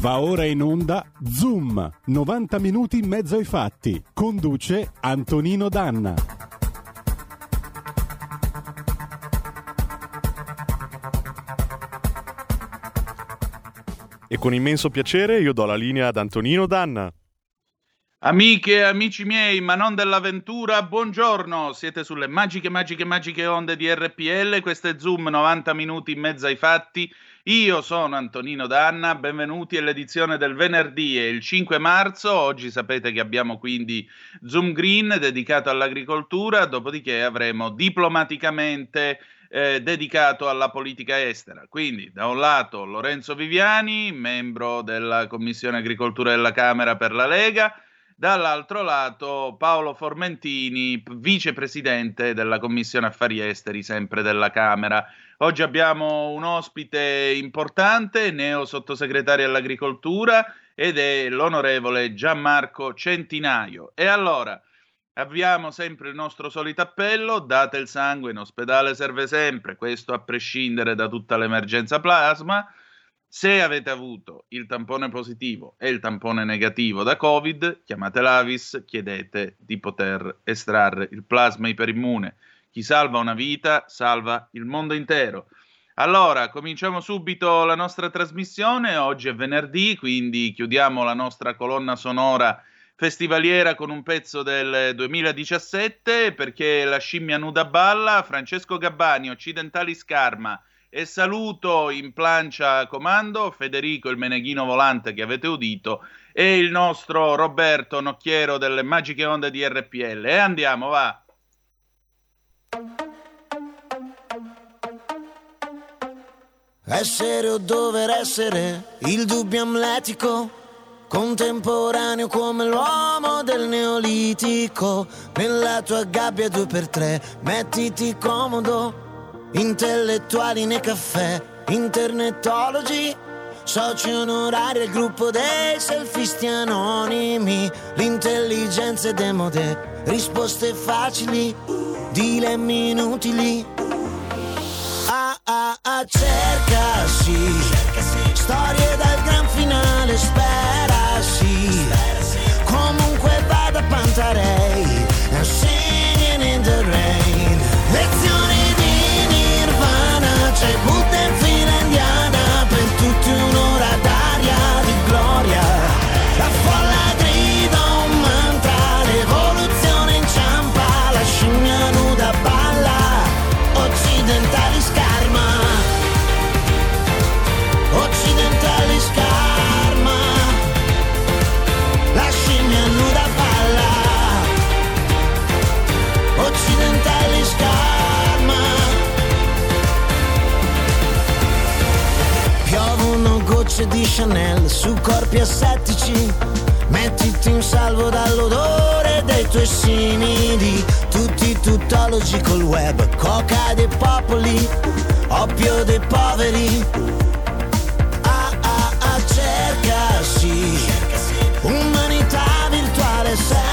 Va ora in onda Zoom, 90 minuti in mezzo ai fatti. Conduce Antonino Danna. E con immenso piacere io do la linea ad Antonino Danna. Amiche e amici miei, ma non dell'avventura, buongiorno. Siete sulle magiche, magiche, magiche onde di RPL. Questo è Zoom 90 minuti in mezzo ai fatti io sono Antonino Danna, benvenuti all'edizione del venerdì, è il 5 marzo, oggi sapete che abbiamo quindi Zoom Green dedicato all'agricoltura, dopodiché avremo diplomaticamente eh, dedicato alla politica estera. Quindi da un lato Lorenzo Viviani, membro della Commissione Agricoltura della Camera per la Lega, dall'altro lato Paolo Formentini, vicepresidente della Commissione Affari Esteri, sempre della Camera. Oggi abbiamo un ospite importante, neo sottosegretario all'agricoltura, ed è l'onorevole Gianmarco Centinaio. E allora, abbiamo sempre il nostro solito appello, date il sangue, in ospedale serve sempre, questo a prescindere da tutta l'emergenza plasma. Se avete avuto il tampone positivo e il tampone negativo da Covid, chiamate l'Avis, chiedete di poter estrarre il plasma iperimmune chi salva una vita salva il mondo intero. Allora, cominciamo subito la nostra trasmissione. Oggi è venerdì, quindi chiudiamo la nostra colonna sonora festivaliera con un pezzo del 2017 perché la scimmia nuda balla, Francesco Gabbani, Occidentali Scarma e saluto in plancia comando Federico il meneghino volante che avete udito e il nostro Roberto Nocchiero delle magiche onde di RPL. E andiamo, va. Essere o dover essere il dubbio amletico, contemporaneo come l'uomo del neolitico. Nella tua gabbia due per tre, mettiti comodo, intellettuali nei caffè, internetologi. Soci onorari al gruppo dei selfisti anonimi, l'intelligenza è demode, risposte facili dilemmi inutili. Ah ah ah, cercasi, storie dal gran finale, spera Chanel su corpi assettici. Mettiti in salvo dall'odore dei tuoi simili. Tutti tuttologi col web, coca dei popoli, oppio dei poveri. Ah ah ah, cercasi. Umanità virtuale, sex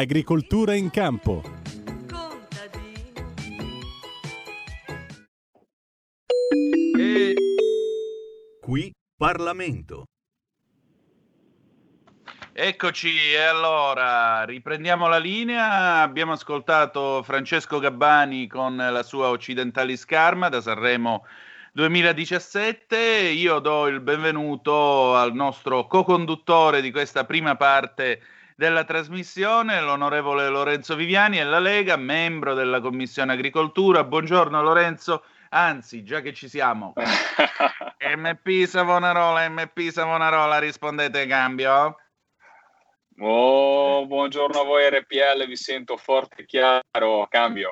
l'agricoltura in campo. E Qui Parlamento. Eccoci, e allora riprendiamo la linea. Abbiamo ascoltato Francesco Gabbani con la sua Occidentali Scarma da Sanremo 2017. Io do il benvenuto al nostro co-conduttore di questa prima parte della trasmissione, l'onorevole Lorenzo Viviani e la Lega, membro della Commissione Agricoltura. Buongiorno Lorenzo, Anzi, già che ci siamo, MP Savonarola, MP Savonarola, rispondete cambio? Oh, buongiorno a voi RPL, vi sento forte e chiaro, cambio.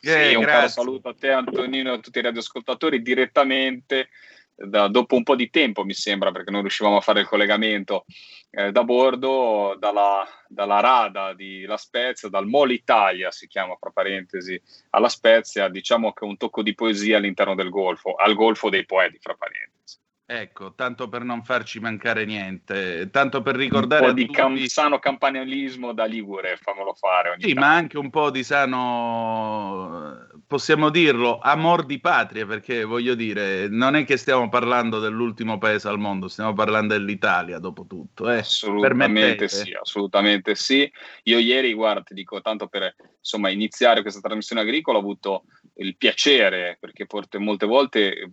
Eh, sì, un caro saluto a te Antonino e a tutti i radioascoltatori direttamente da- dopo un po' di tempo mi sembra perché non riuscivamo a fare il collegamento eh, da bordo dalla, dalla Rada di La Spezia, dal Mall Italia si chiama fra parentesi alla Spezia, diciamo che un tocco di poesia all'interno del golfo, al golfo dei poeti fra parentesi. Ecco, tanto per non farci mancare niente, tanto per Un ricordare po' a di tutti... cam- sano campanilismo da Ligure, fammelo fare Sì, tanto. ma anche un po' di sano, possiamo dirlo, amor di patria, perché voglio dire, non è che stiamo parlando dell'ultimo paese al mondo, stiamo parlando dell'Italia, dopo tutto. Eh. Assolutamente Permettete? sì, assolutamente sì. Io ieri, guarda, ti dico tanto per insomma iniziare questa trasmissione agricola, ho avuto il piacere, perché molte volte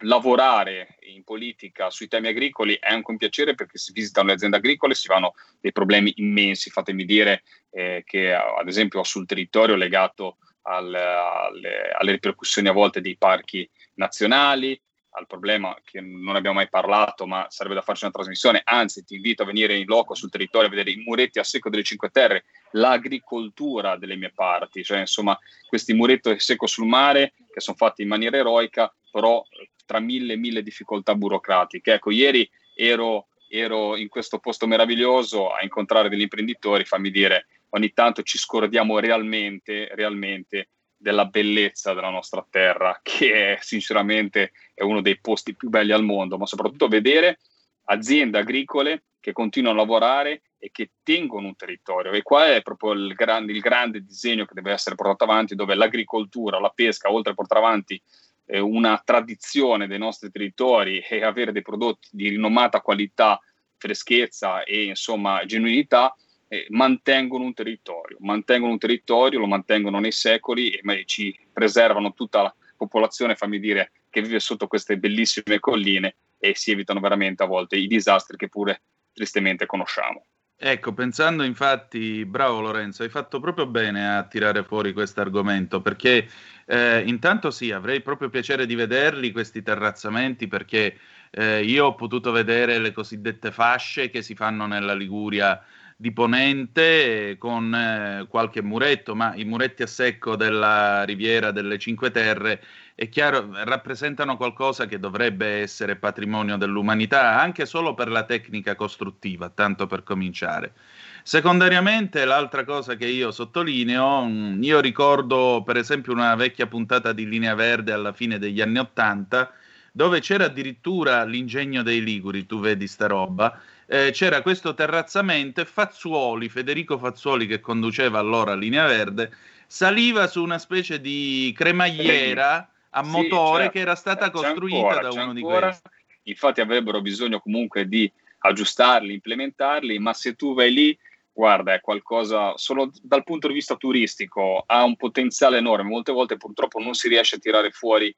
lavorare in politica sui temi agricoli è anche un piacere perché si visitano le aziende agricole, si fanno dei problemi immensi, fatemi dire eh, che ad esempio sul territorio legato al- alle, alle ripercussioni a volte dei parchi nazionali, al problema che non abbiamo mai parlato, ma sarebbe da farci una trasmissione. Anzi, ti invito a venire in loco sul territorio a vedere i muretti a secco delle Cinque Terre, l'agricoltura delle mie parti, cioè insomma questi muretti a secco sul mare che sono fatti in maniera eroica, però eh, tra mille e mille difficoltà burocratiche. Ecco, ieri ero, ero in questo posto meraviglioso a incontrare degli imprenditori, fammi dire, ogni tanto ci scordiamo realmente, realmente della bellezza della nostra terra, che è sinceramente è uno dei posti più belli al mondo, ma soprattutto vedere aziende agricole che continuano a lavorare e che tengono un territorio. E qua è proprio il grande, il grande disegno che deve essere portato avanti, dove l'agricoltura, la pesca, oltre a portare avanti eh, una tradizione dei nostri territori e avere dei prodotti di rinomata qualità, freschezza e insomma genuinità, eh, mantengono un territorio, mantengono un territorio, lo mantengono nei secoli e ci preservano tutta la popolazione, fammi dire, che vive sotto queste bellissime colline e si evitano veramente a volte i disastri che pure tristemente conosciamo. Ecco, pensando infatti, bravo Lorenzo, hai fatto proprio bene a tirare fuori questo argomento perché eh, intanto sì, avrei proprio piacere di vederli questi terrazzamenti perché eh, io ho potuto vedere le cosiddette fasce che si fanno nella Liguria di Ponente eh, con eh, qualche muretto, ma i muretti a secco della riviera delle Cinque Terre è chiaro, rappresentano qualcosa che dovrebbe essere patrimonio dell'umanità, anche solo per la tecnica costruttiva, tanto per cominciare. Secondariamente, l'altra cosa che io sottolineo, mh, io ricordo per esempio una vecchia puntata di Linea Verde alla fine degli anni Ottanta, dove c'era addirittura l'ingegno dei Liguri, tu vedi sta roba, eh, c'era questo terrazzamento e Fazzuoli, Federico Fazzuoli che conduceva allora Linea Verde, saliva su una specie di cremagliera a Sì, motore che era stata costruita ancora, da uno di ancora. questi. Infatti avrebbero bisogno comunque di aggiustarli, implementarli, ma se tu vai lì, guarda, è qualcosa solo dal punto di vista turistico ha un potenziale enorme. Molte volte purtroppo non si riesce a tirare fuori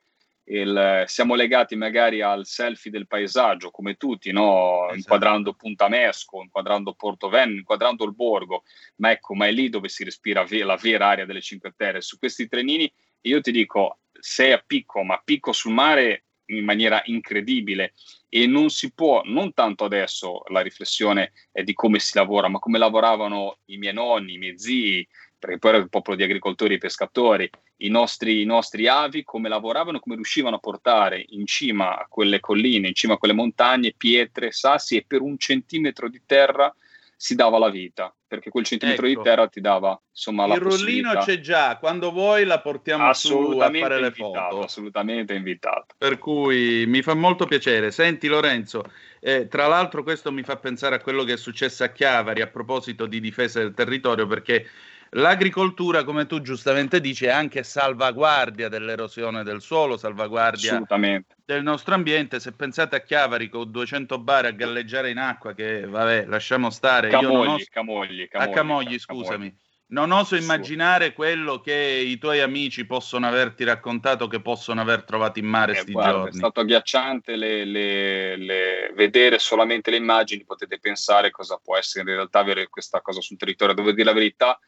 il, siamo legati magari al selfie del paesaggio, come tutti, no? Esatto. inquadrando Puntamesco, inquadrando Portovenne, inquadrando il borgo, ma ecco, ma è lì dove si respira ve- la vera aria delle Cinque Terre. Su questi trenini, io ti dico, sei a picco, ma picco sul mare in maniera incredibile e non si può, non tanto adesso la riflessione è di come si lavora, ma come lavoravano i miei nonni, i miei zii, perché poi era il popolo di agricoltori e pescatori, i nostri, i nostri avi, come lavoravano, come riuscivano a portare in cima a quelle colline, in cima a quelle montagne, pietre, sassi e per un centimetro di terra si dava la vita, perché quel centimetro Ecco. di terra ti dava insomma la Il rullino possibilità. c'è già, quando vuoi la portiamo su a fare le invitato, foto. assolutamente invitato. Per cui mi fa molto piacere. Senti Lorenzo, eh, tra l'altro questo mi fa pensare a quello che è successo a Chiavari a proposito di difesa del territorio, perché l'agricoltura, come tu giustamente dici, è anche salvaguardia dell'erosione del suolo, salvaguardia del nostro ambiente. Se pensate a Chiavari con 200 bar a galleggiare in acqua, che vabbè, lasciamo stare. Camogli, oso- Camogli, a Camogli, Camogli, scusami. Non oso immaginare quello che i tuoi amici possono averti raccontato, che possono aver trovato in mare Eh, sti guarda, è giorni. stato agghiacciante le- le- le- vedere solamente le immagini, potete pensare cosa può essere in realtà avere questa cosa sul territorio. Devo dire la verità,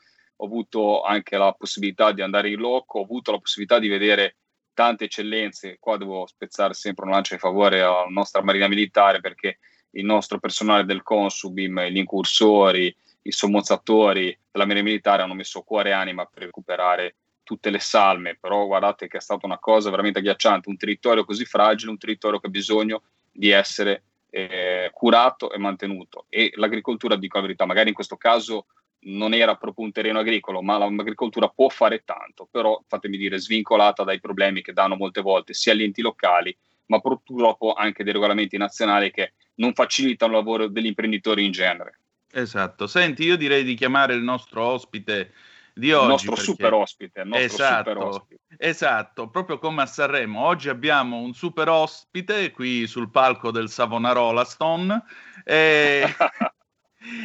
ho avuto anche la possibilità di andare in loco, ho avuto la possibilità di vedere tante eccellenze. Qua devo spezzare sempre un lancio in favore alla nostra Marina Militare perché il nostro personale del Consubim, gli incursori, i sommozzatori della Marina Militare hanno messo cuore e anima per recuperare tutte le salme, però guardate che è stata una cosa veramente agghiacciante, un territorio così fragile, un territorio che ha bisogno di essere eh, curato e mantenuto. E l'agricoltura, dico la verità, magari in questo caso non era proprio un terreno agricolo, ma l'agricoltura può fare tanto, però fatemi dire svincolata dai problemi che danno molte volte sia gli enti locali, ma purtroppo anche dei regolamenti nazionali che non facilitano il lavoro degli imprenditori in genere. Esatto. Senti, io direi di chiamare il nostro ospite di oggi. Il nostro perché... super ospite. Il nostro esatto, super ospite. esatto, proprio come a Sanremo. Oggi abbiamo un super ospite qui sul palco del Savonarola Stone. E...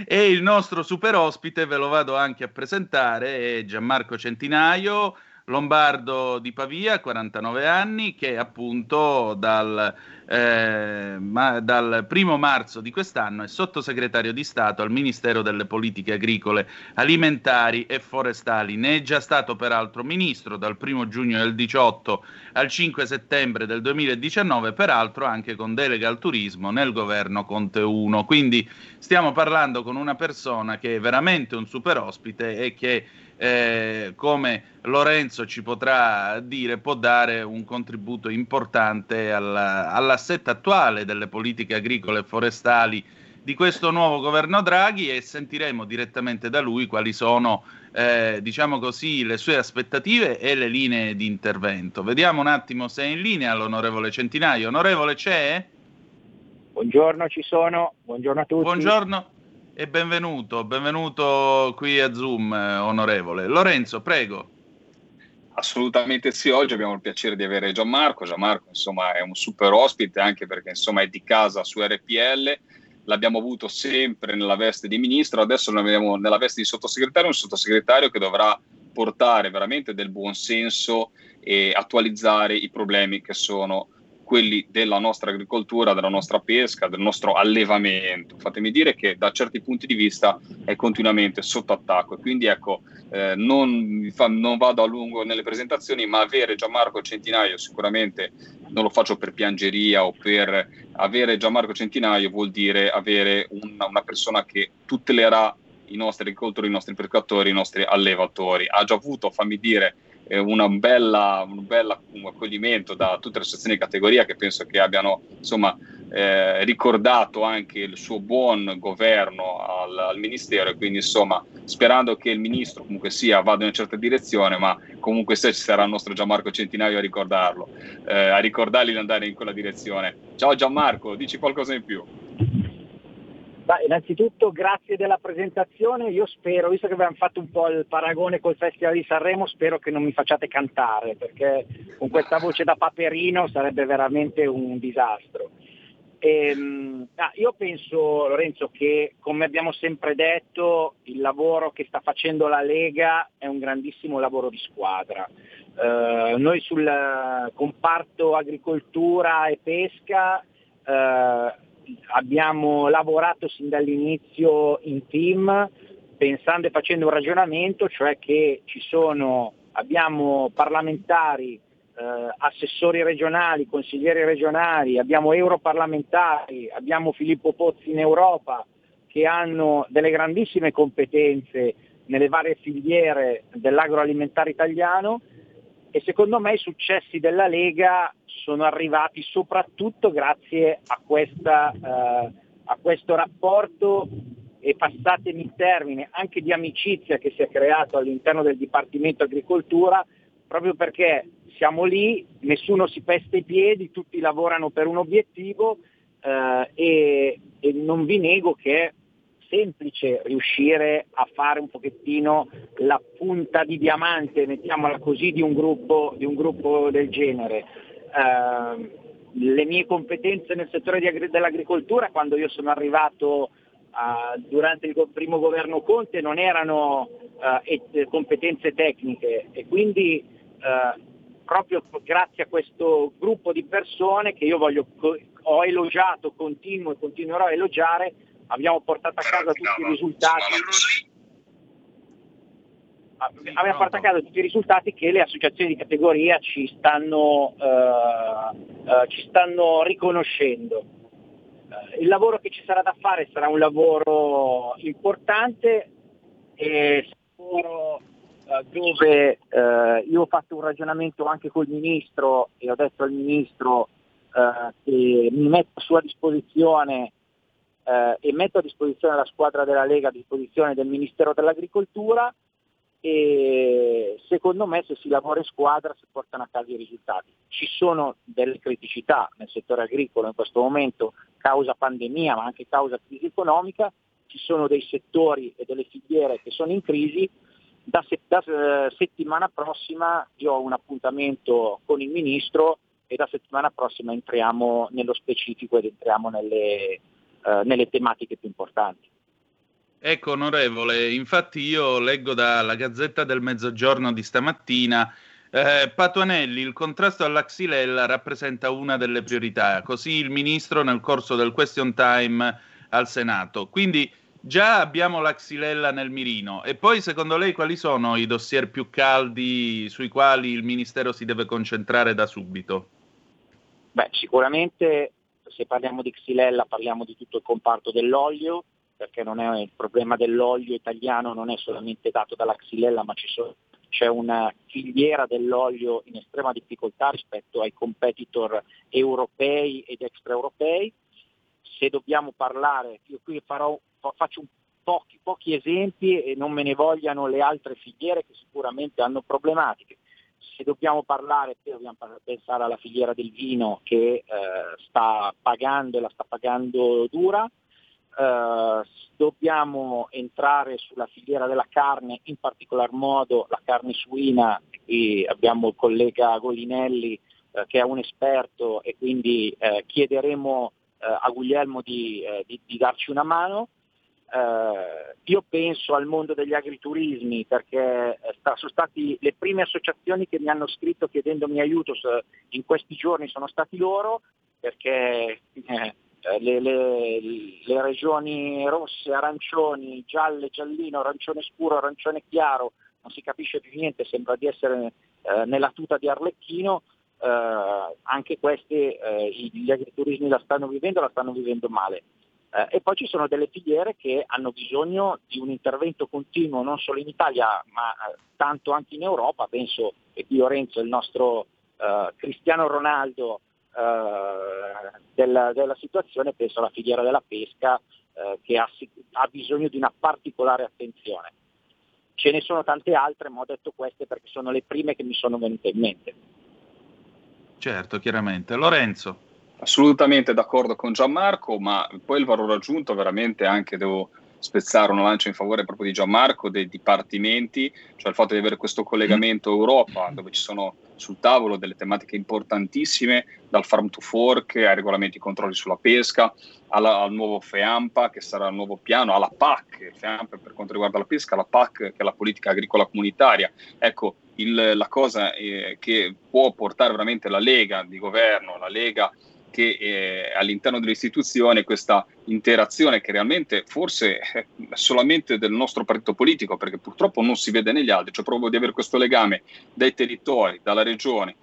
e il nostro super ospite ve lo vado anche a presentare, è Gianmarco Centinaio, lombardo di Pavia, 49 anni, che appunto dal, eh, ma, dal primo marzo di quest'anno è sottosegretario di Stato al Ministero delle Politiche Agricole, Alimentari e Forestali. Ne è già stato peraltro ministro dal 1 giugno del 18 al 5 settembre del 2019, peraltro anche con delega al turismo nel governo Conte 1. Quindi stiamo parlando con una persona che è veramente un super ospite e che eh, come Lorenzo ci potrà dire, può dare un contributo importante alla, all'assetto attuale delle politiche agricole e forestali di questo nuovo governo Draghi e sentiremo direttamente da lui quali sono, eh, diciamo così, le sue aspettative e le linee di intervento. Vediamo un attimo se è in linea l'onorevole Centinaio. Onorevole, c'è? Buongiorno, ci sono. Buongiorno a tutti. Buongiorno e benvenuto, benvenuto qui a Zoom, eh, onorevole. Lorenzo, prego. Assolutamente sì, oggi abbiamo il piacere di avere Gianmarco. Gianmarco, insomma, è un super ospite anche perché insomma è di casa su RPL. L'abbiamo avuto sempre nella veste di ministro, adesso lo abbiamo nella veste di sottosegretario, un sottosegretario che dovrà portare veramente del buon senso e attualizzare i problemi che sono quelli della nostra agricoltura, della nostra pesca, del nostro allevamento. Fatemi dire che da certi punti di vista è continuamente sotto attacco quindi ecco, eh, non, non, vado a lungo nelle presentazioni, ma avere Gianmarco Centinaio sicuramente non lo faccio per piangeria o per avere Gianmarco Centinaio vuol dire avere una, una persona che tutelerà i nostri agricoltori, i nostri pescatori, i nostri allevatori. Ha già avuto, fammi dire, eh, una bella, un bel accoglimento da tutte le associazioni di categoria che penso che abbiano insomma, eh, ricordato anche il suo buon governo al, al, Ministero e quindi insomma sperando che il Ministro comunque sia vada in una certa direzione ma comunque se ci sarà il nostro Gianmarco Centinaio a ricordarlo, eh, a ricordargli di andare in quella direzione. Ciao Gianmarco, dici qualcosa in più. Beh, innanzitutto grazie della presentazione, io spero, visto che abbiamo fatto un po' il paragone col Festival di Sanremo, spero che non mi facciate cantare, perché con questa voce da paperino sarebbe veramente un disastro. E, ehm, ah, io penso, Lorenzo, che come abbiamo sempre detto, il lavoro che sta facendo la Lega è un grandissimo lavoro di squadra. Uh, noi sul comparto agricoltura e pesca uh, abbiamo lavorato sin dall'inizio in team pensando e facendo un ragionamento, cioè che ci sono, abbiamo parlamentari, eh, assessori regionali, consiglieri regionali, abbiamo europarlamentari, abbiamo Filippo Pozzi in Europa che hanno delle grandissime competenze nelle varie filiere dell'agroalimentare italiano e secondo me i successi della Lega sono arrivati soprattutto grazie a, questa, eh, a questo rapporto e passatemi il termine, anche di amicizia che si è creato all'interno del Dipartimento Agricoltura, proprio perché siamo lì, nessuno si peste i piedi, tutti lavorano per un obiettivo eh, e, e non vi nego che semplice riuscire a fare un pochettino la punta di diamante, mettiamola così, di un gruppo, di un gruppo del genere. Uh, le mie competenze nel settore di, dell'agricoltura quando io sono arrivato uh, durante il primo governo Conte non erano uh, et- competenze tecniche e quindi proprio grazie a questo gruppo di persone che io voglio, ho elogiato, continuo e continuerò a elogiare, abbiamo portato a casa tutti i risultati. abbiamo fatto a caso tutti i risultati che le associazioni di categoria ci stanno, eh, eh, ci stanno riconoscendo. Eh, il lavoro che ci sarà da fare sarà un lavoro importante e lavoro eh, dove eh, io ho fatto un ragionamento anche col Ministro e ho detto al Ministro eh, che mi metto a sua disposizione eh, e metto a disposizione la squadra della Lega, a disposizione del Ministero dell'Agricoltura e secondo me se si lavora in squadra si portano a casa i risultati. Ci sono delle criticità nel settore agricolo in questo momento, causa pandemia ma anche causa crisi economica, ci sono dei settori e delle filiere che sono in crisi, da, se- da eh, settimana prossima io ho un appuntamento con il Ministro e da settimana prossima entriamo nello specifico ed entriamo nelle, eh, nelle tematiche più importanti. Ecco, onorevole, infatti io leggo dalla Gazzetta del Mezzogiorno di stamattina, eh, Patuanelli, il contrasto alla Xylella rappresenta una delle priorità, così il Ministro nel corso del question time al Senato. Quindi già abbiamo la Xylella nel mirino e poi secondo lei quali sono i dossier più caldi sui quali il Ministero si deve concentrare da subito? Beh, sicuramente se parliamo di Xylella parliamo di tutto il comparto dell'olio, perché è, il problema dell'olio italiano non è solamente dato dalla Xylella, ma sono, c'è una filiera dell'olio in estrema difficoltà rispetto ai competitor europei ed extraeuropei. Se dobbiamo parlare, io qui farò, faccio un pochi, pochi esempi e non me ne vogliano le altre filiere che sicuramente hanno problematiche se dobbiamo parlare, dobbiamo pensare alla filiera del vino che eh, sta pagando e la sta pagando dura, eh, dobbiamo entrare sulla filiera della carne, in particolar modo la carne suina, qui abbiamo il collega Golinelli eh, che è un esperto e quindi eh, chiederemo eh, a Guglielmo di, eh, di, di darci una mano. Uh, io penso al mondo degli agriturismi perché sono stati le prime associazioni che mi hanno scritto chiedendomi aiuto in questi giorni sono stati loro perché eh, le, le, le, regioni rosse, arancioni, gialle, giallino, arancione scuro, arancione chiaro, non si capisce più niente, sembra di essere eh, nella tuta di Arlecchino, eh, anche questi gli agriturismi la stanno vivendo, la stanno vivendo male. Eh, e poi ci sono delle filiere che hanno bisogno di un intervento continuo non solo in Italia ma eh, tanto anche in Europa, penso che qui Lorenzo il nostro eh, Cristiano Ronaldo eh, della, della, situazione, penso alla filiera della pesca eh, che ha, ha bisogno di una particolare attenzione. Ce ne sono tante altre, ma ho detto queste perché sono le prime che mi sono venute in mente. Certo, chiaramente. Lorenzo. Assolutamente d'accordo con Gianmarco, ma poi il valore aggiunto veramente anche devo spezzare una lancia in favore proprio di Gianmarco, dei dipartimenti, cioè il fatto di avere questo collegamento Europa dove ci sono sul tavolo delle tematiche importantissime, dal farm to fork ai regolamenti e controlli sulla pesca, alla, al nuovo FEAMPA che sarà il nuovo piano, alla PAC, FEAMPA per quanto riguarda la pesca, la PAC che è la politica agricola comunitaria. Ecco, il, la cosa eh, che può portare veramente la Lega di governo, la Lega che eh, all'interno dell'istituzione questa interazione che realmente forse è solamente del nostro partito politico, perché purtroppo non si vede negli altri, cioè proprio di avere questo legame dai territori, dalla regione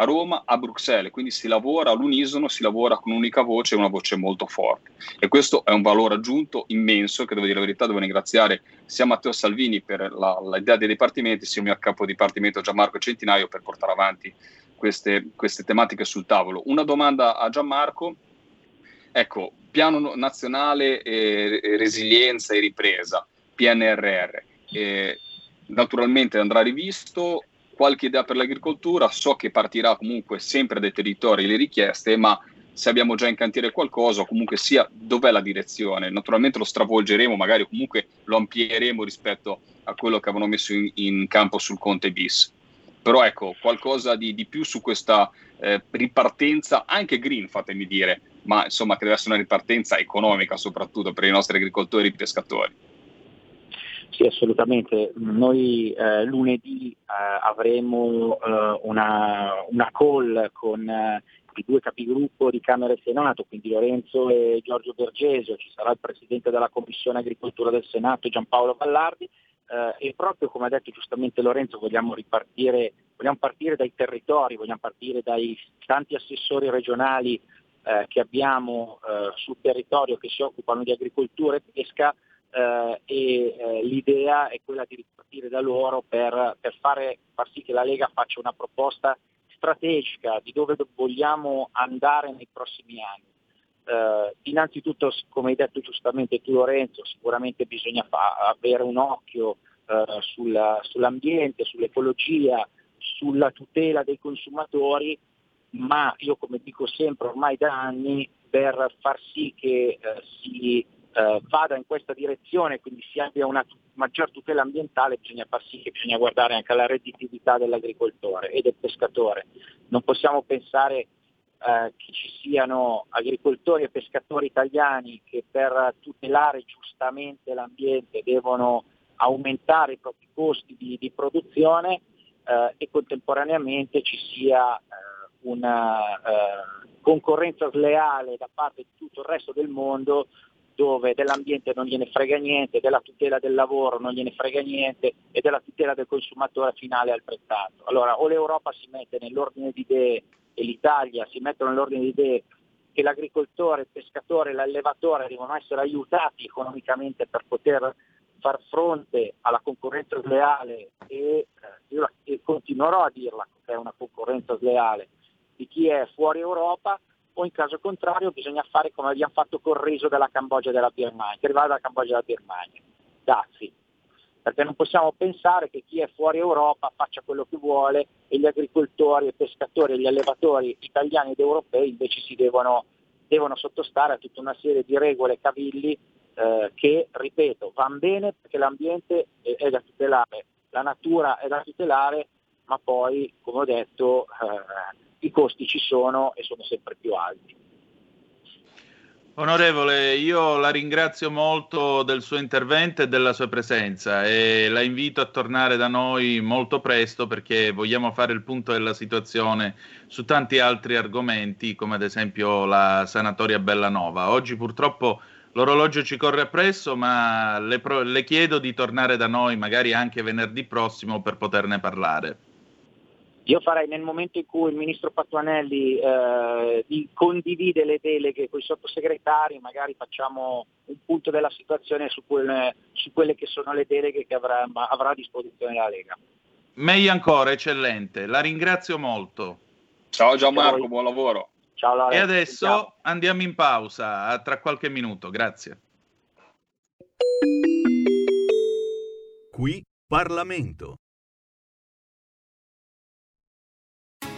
a Roma, a Bruxelles, quindi si lavora all'unisono, si lavora con un'unica voce e una voce molto forte. E questo è un valore aggiunto immenso che devo dire la verità, devo ringraziare sia Matteo Salvini per la, l'idea dei dipartimenti, sia il mio capo dipartimento Gianmarco Centinaio per portare avanti queste, queste tematiche sul tavolo. Una domanda a Gianmarco. Ecco, piano nazionale eh, resilienza e ripresa, PNRR. Eh, naturalmente andrà rivisto, qualche idea per l'agricoltura, so che partirà comunque sempre dai territori le richieste, ma se abbiamo già in cantiere qualcosa, comunque sia dov'è la direzione. Naturalmente lo stravolgeremo, magari comunque lo amplieremo rispetto a quello che avevano messo in, in campo sul Conte bis però ecco, qualcosa di, di più su questa eh, ripartenza, anche green fatemi dire, ma insomma che deve essere una ripartenza economica soprattutto per i nostri agricoltori e pescatori. Sì, assolutamente. Noi eh, lunedì eh, avremo eh, una, una, call con eh, i due capigruppo di Camera e Senato, quindi Lorenzo e Giorgio Bergesio, ci sarà il Presidente della Commissione Agricoltura del Senato Giampaolo Vallardi, eh, e proprio come ha detto giustamente Lorenzo vogliamo ripartire, vogliamo partire dai territori, vogliamo partire dai tanti assessori regionali eh, che abbiamo sul territorio che si occupano di agricoltura e pesca eh, e eh, l'idea è quella di ripartire da loro per, per fare, far sì che la Lega faccia una proposta strategica di dove vogliamo andare nei prossimi anni. Uh, innanzitutto, come hai detto giustamente tu Lorenzo, sicuramente bisogna fa- avere un occhio uh, sulla, sull'ambiente, sull'ecologia, sulla tutela dei consumatori, ma io come dico sempre ormai da anni per far sì che uh, si vada in questa direzione, quindi si abbia una maggior tutela ambientale, bisogna far sì che bisogna guardare anche alla redditività dell'agricoltore e del pescatore. Non possiamo pensare eh, che ci siano agricoltori e pescatori italiani che per tutelare giustamente l'ambiente devono aumentare i propri costi di, di produzione eh, e contemporaneamente ci sia eh, una eh, concorrenza sleale da parte di tutto il resto del mondo dove dell'ambiente non gliene frega niente, della tutela del lavoro non gliene frega niente e della tutela del consumatore finale altrettanto. Allora o l'Europa si mette nell'ordine di idee e l'Italia si mettono nell'ordine di idee che l'agricoltore, il pescatore l'allevatore devono essere aiutati economicamente per poter far fronte alla concorrenza sleale e eh, e continuerò a dirla che è una concorrenza sleale di chi è fuori Europa o in caso contrario bisogna fare come abbiamo fatto col riso della Cambogia e della Birmania, che arriva dalla Cambogia e dalla Birmania, dazi, perché non possiamo pensare che chi è fuori Europa faccia quello che vuole e gli agricoltori, i pescatori e gli allevatori italiani ed europei invece si devono, devono sottostare a tutta una serie di regole e cavilli eh, che, ripeto, vanno bene perché l'ambiente è, è, da tutelare, la natura è da tutelare, ma poi, come ho detto, eh, i costi ci sono e sono sempre più alti. Onorevole, io la ringrazio molto del suo intervento e della sua presenza e la invito a tornare da noi molto presto perché vogliamo fare il punto della situazione su tanti altri argomenti come ad esempio la sanatoria Bellanova. Oggi purtroppo l'orologio ci corre appresso ma le, pro- le chiedo di tornare da noi magari anche venerdì prossimo per poterne parlare. Io farei nel momento in cui il ministro Patuanelli eh, condivide le deleghe con i sottosegretari, magari facciamo un punto della situazione su quelle, su quelle che sono le deleghe che avrà, avrà, a disposizione la Lega. Meglio ancora, eccellente. La ringrazio molto. Ciao Gianmarco, buon lavoro. Ciao Laura. E adesso Ciao. andiamo in pausa, tra qualche minuto. Grazie. Qui Parlamento.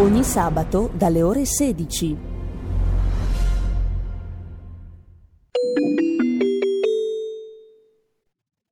Ogni sabato dalle ore 16.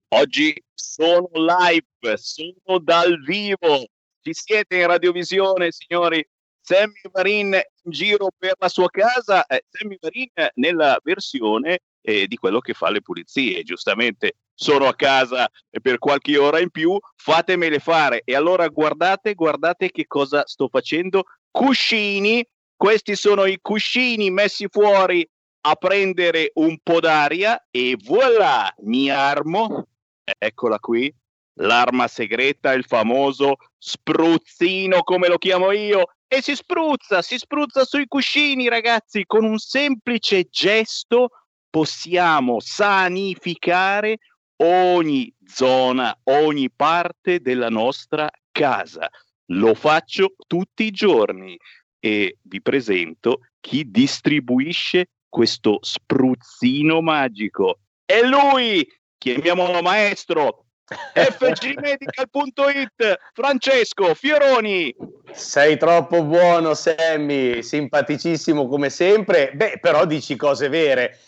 Oggi sono live, sono dal vivo. Ci siete in radiovisione, signori. Sammy Marin in giro per la sua casa, eh, Sammy Marin nella versione eh, di quello che fa le pulizie. Giustamente sono a casa per qualche ora in più, fatemele fare. E allora guardate, guardate che cosa sto facendo. Cuscini, questi sono i cuscini messi fuori a prendere un po' d'aria e voilà, mi armo, eccola qui, l'arma segreta, il famoso spruzzino come lo chiamo io, e si spruzza, si spruzza sui cuscini ragazzi, con un semplice gesto possiamo sanificare ogni zona, ogni parte della nostra casa. Lo faccio tutti i giorni e vi presento chi distribuisce questo spruzzino magico. È lui! Chiamiamolo maestro! fgmedical.it Francesco Fioroni. Sei troppo buono Sammy. Simpaticissimo come sempre. Beh però dici cose vere.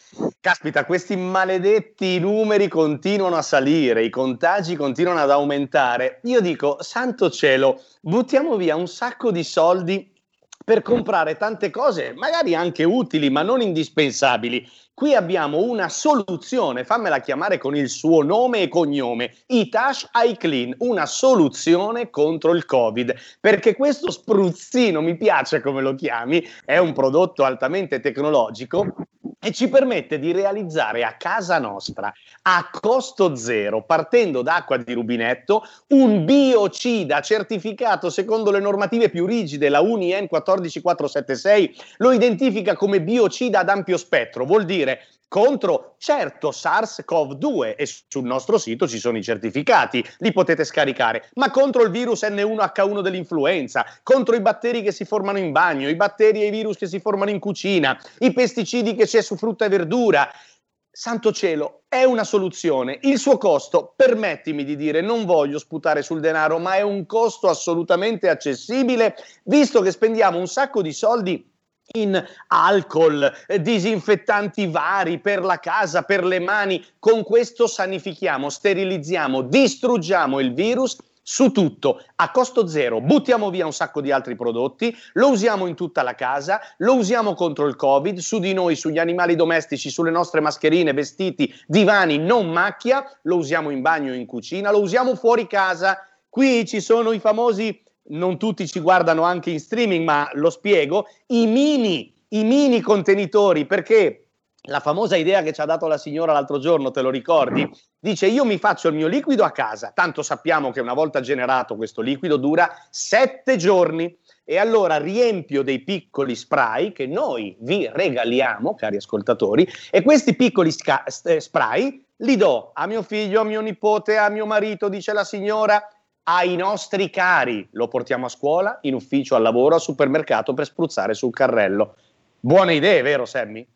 Caspita questi maledetti numeri continuano a salire i contagi continuano ad aumentare. Io dico santo cielo buttiamo via un sacco di soldi per comprare tante cose, magari anche utili, ma non indispensabili. Qui abbiamo una soluzione, fammela chiamare con il suo nome e cognome, Itash iClean, una soluzione contro il Covid, perché questo spruzzino, mi piace come lo chiami, è un prodotto altamente tecnologico e ci permette di realizzare a casa nostra, a costo zero, partendo da acqua di rubinetto, un biocida certificato secondo le normative più rigide, la UNIEN 14476 lo identifica come biocida ad ampio spettro, vuol dire contro certo SARS-CoV-2 e sul nostro sito ci sono i certificati, li potete scaricare, ma contro il virus N1H1 dell'influenza, contro i batteri che si formano in bagno, i batteri e i virus che si formano in cucina, i pesticidi che c'è su frutta e verdura. Santo cielo, è una soluzione. Il suo costo, permettimi di dire, non voglio sputare sul denaro, ma è un costo assolutamente accessibile, visto che spendiamo un sacco di soldi in alcol, eh, disinfettanti vari per la casa, per le mani. Con questo sanifichiamo, sterilizziamo, distruggiamo il virus su tutto a costo zero. Buttiamo via un sacco di altri prodotti, lo usiamo in tutta la casa, lo usiamo contro il Covid, su di noi, sugli animali domestici, sulle nostre mascherine, vestiti, divani, non macchia, lo usiamo in bagno, in cucina, lo usiamo fuori casa. Qui ci sono i famosi non tutti ci guardano anche in streaming, ma lo spiego, i mini, i mini contenitori, perché la famosa idea che ci ha dato la signora l'altro giorno, te lo ricordi? Dice io mi faccio il mio liquido a casa, tanto sappiamo che una volta generato questo liquido dura sette giorni. E allora riempio dei piccoli spray che noi vi regaliamo, cari ascoltatori, e questi piccoli sca- eh, spray li do a mio figlio, a mio nipote, a mio marito, dice la signora, ai nostri cari. Lo portiamo a scuola, in ufficio, al lavoro, al supermercato per spruzzare sul carrello. Buone idee, vero Sammy?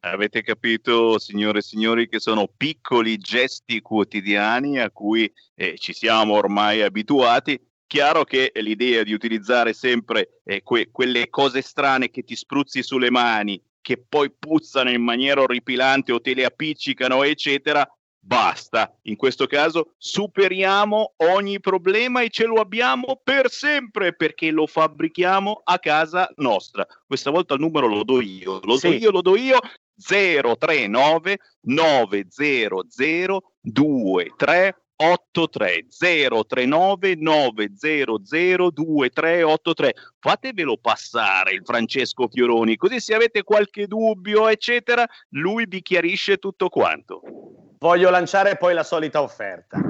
Avete capito, signore e signori, che sono piccoli gesti quotidiani a cui eh, ci siamo ormai abituati. Chiaro che l'idea di utilizzare sempre eh, que- quelle cose strane che ti spruzzi sulle mani, che poi puzzano in maniera orripilante o te le appiccicano, eccetera, basta. In questo caso superiamo ogni problema e ce lo abbiamo per sempre perché lo fabbrichiamo a casa nostra. Questa volta il numero lo do io, lo sì. do io, lo do io. 039 900 23 83 039 900 2383 fatevelo passare il Francesco Fioroni così se avete qualche dubbio eccetera lui vi chiarisce tutto quanto voglio lanciare poi la solita offerta.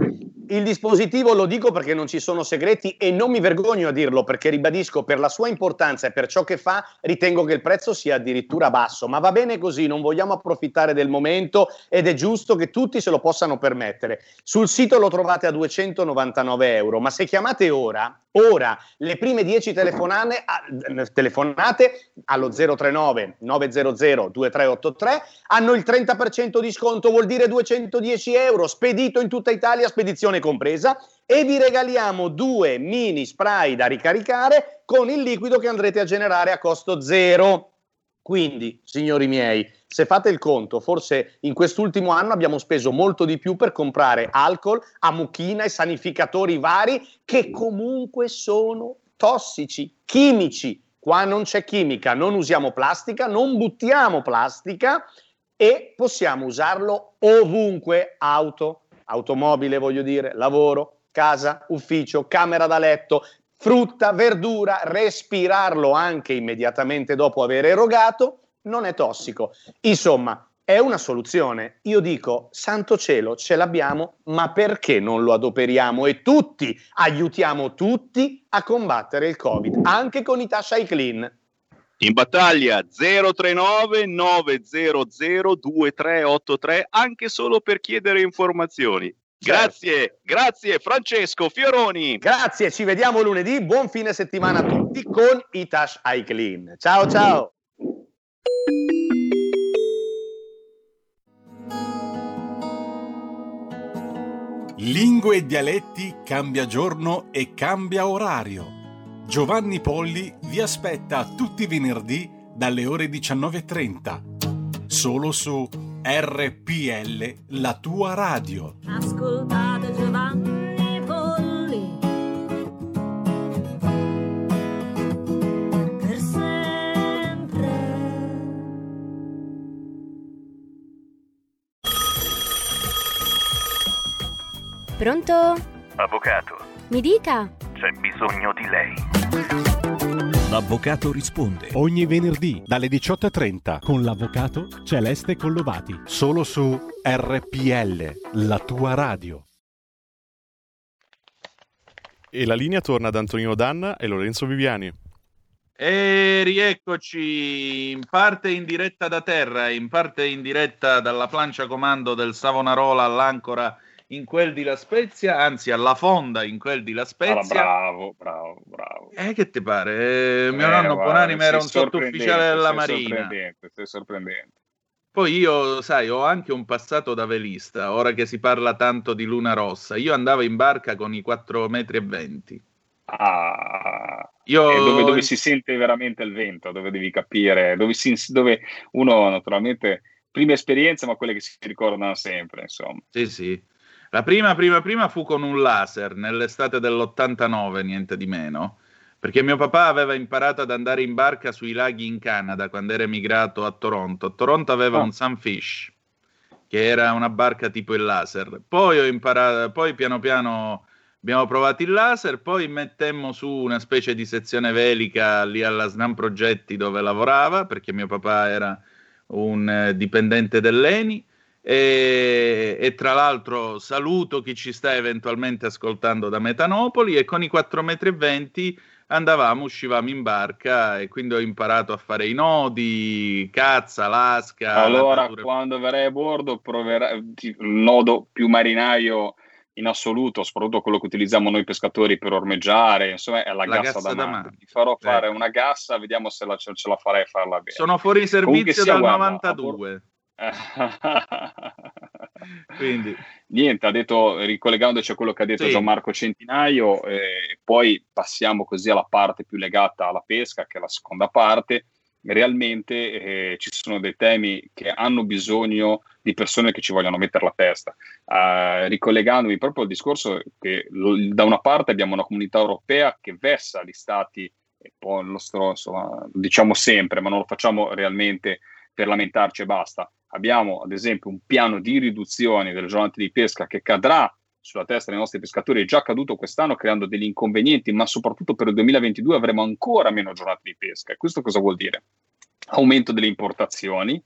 Il dispositivo lo dico perché non ci sono segreti e non mi vergogno a dirlo perché ribadisco per la sua importanza e per ciò che fa ritengo che il prezzo sia addirittura basso, ma va bene così, non vogliamo approfittare del momento ed è giusto che tutti se lo possano permettere. Sul sito lo trovate a 299 euro, ma se chiamate ora, ora le prime 10 telefonate, telefonate allo 039 900 2383 hanno il 30% di sconto, vuol dire 210 euro, spedito in tutta Italia, spedizione compresa e vi regaliamo due mini spray da ricaricare con il liquido che andrete a generare a costo zero. Quindi, signori miei, se fate il conto, forse in quest'ultimo anno abbiamo speso molto di più per comprare alcol, amuchina e sanificatori vari che comunque sono tossici, chimici. Qua non c'è chimica, non usiamo plastica, non buttiamo plastica e possiamo usarlo ovunque, auto, automobile voglio dire, lavoro, casa, ufficio, camera da letto, frutta, verdura, respirarlo anche immediatamente dopo aver erogato non è tossico. Insomma, è una soluzione. Io dico, santo cielo, ce l'abbiamo, ma perché non lo adoperiamo e tutti aiutiamo tutti a combattere il Covid, anche con i Tasha Clean. In battaglia 039 900 2383 anche solo per chiedere informazioni. Grazie, grazie Francesco Fioroni. Grazie, ci vediamo lunedì. Buon fine settimana a tutti con i Tash iClean. Ciao ciao. Lingue e dialetti cambia giorno e cambia orario. Giovanni Polli vi aspetta tutti i venerdì dalle ore 19.30. Solo su RPL, la tua radio. Ascoltate Giovanni Polli per sempre. Pronto? Avvocato, Mi dica. C'è bisogno di lei. L'avvocato risponde ogni venerdì dalle 18.30 con l'avvocato Celeste Collovati. Solo su RPL, la tua radio. E la linea torna ad Antonino Danna e Lorenzo Viviani. E rieccoci in parte in diretta da terra, in parte in diretta dalla plancia comando del Savonarola all'ancora in quel di La Spezia, anzi alla fonda in quel di La Ah, Spezia. bravo, bravo, bravo. Eh, che ti pare? Eh, mio Eh, nonno guarda, Buonanima era un sottufficiale della sei Marina. Sorprendente, sei sorprendente. Poi io, sai, ho anche un passato da velista, ora che si parla tanto di Luna Rossa. Io andavo in barca con i 4 metri e 20. Ah, Io- dove, dove si sente veramente il vento, dove devi capire, dove, si, dove uno naturalmente, prima esperienza, ma quelle che si ricordano sempre, insomma. Sì, sì. La prima, prima, prima fu con un laser nell'estate dell'89, niente di meno, perché mio papà aveva imparato ad andare in barca sui laghi in Canada quando era emigrato a Toronto. A Toronto aveva Ah. un Sunfish, che era una barca tipo il laser. Poi ho imparato, poi piano piano abbiamo provato il laser, poi mettemmo su una specie di sezione velica lì alla Snam Progetti dove lavorava, perché mio papà era un eh, dipendente dell'ENI. E, e tra l'altro saluto chi ci sta eventualmente ascoltando da Metanopoli e con i 4 metri 20 andavamo, uscivamo in barca e quindi ho imparato a fare i nodi, cazza, lasca. Allora, quando verrai a bordo, proverai il nodo più marinaio in assoluto, soprattutto quello che utilizziamo noi pescatori per ormeggiare, insomma, è la, La gassa, gassa da mare. Ti farò fare Ecco. una gassa, vediamo se la- ce, ce la farai a farla bene. Sono fuori servizio dal guarda, a 92. Quindi, Niente, ha detto, ricollegandoci a quello che ha detto Sì. Gianmarco Centinaio, eh, poi passiamo così alla parte più legata alla pesca, che è la seconda parte. Realmente eh, ci sono dei temi che hanno bisogno di persone che ci vogliono mettere la testa. Eh, ricollegandomi proprio al discorso che lo- da una parte abbiamo una comunità europea che vessa gli stati, e poi il nostro, insomma, lo diciamo sempre, ma non lo facciamo realmente per lamentarci e basta. Abbiamo ad esempio un piano di riduzione delle giornate di pesca che cadrà sulla testa dei nostri pescatori, è già caduto quest'anno creando degli inconvenienti, ma soprattutto per il 2022 avremo ancora meno giornate di pesca. Questo cosa vuol dire? Aumento delle importazioni,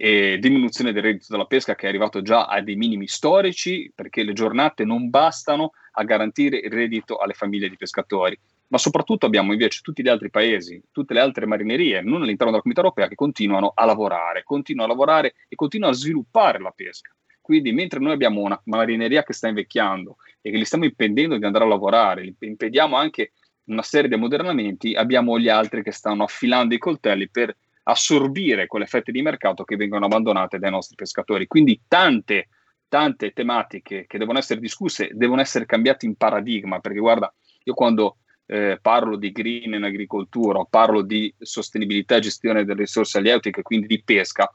e diminuzione del reddito della pesca che è arrivato già a dei minimi storici perché le giornate non bastano a garantire il reddito alle famiglie di pescatori. Ma soprattutto abbiamo invece tutti gli altri paesi, tutte le altre marinerie, non all'interno della comunità europea, che continuano a lavorare, continuano a lavorare e continuano a sviluppare la pesca. Quindi, mentre noi abbiamo una marineria che sta invecchiando e che gli stiamo impedendo di andare a lavorare, impediamo anche una serie di ammodernamenti, abbiamo gli altri che stanno affilando i coltelli per assorbire quelle fette di mercato che vengono abbandonate dai nostri pescatori. Quindi tante, tante tematiche che devono essere discusse, devono essere cambiate in paradigma, perché guarda, io quando eh, parlo di green in agricoltura, parlo di sostenibilità e gestione delle risorse alieutiche, quindi di pesca,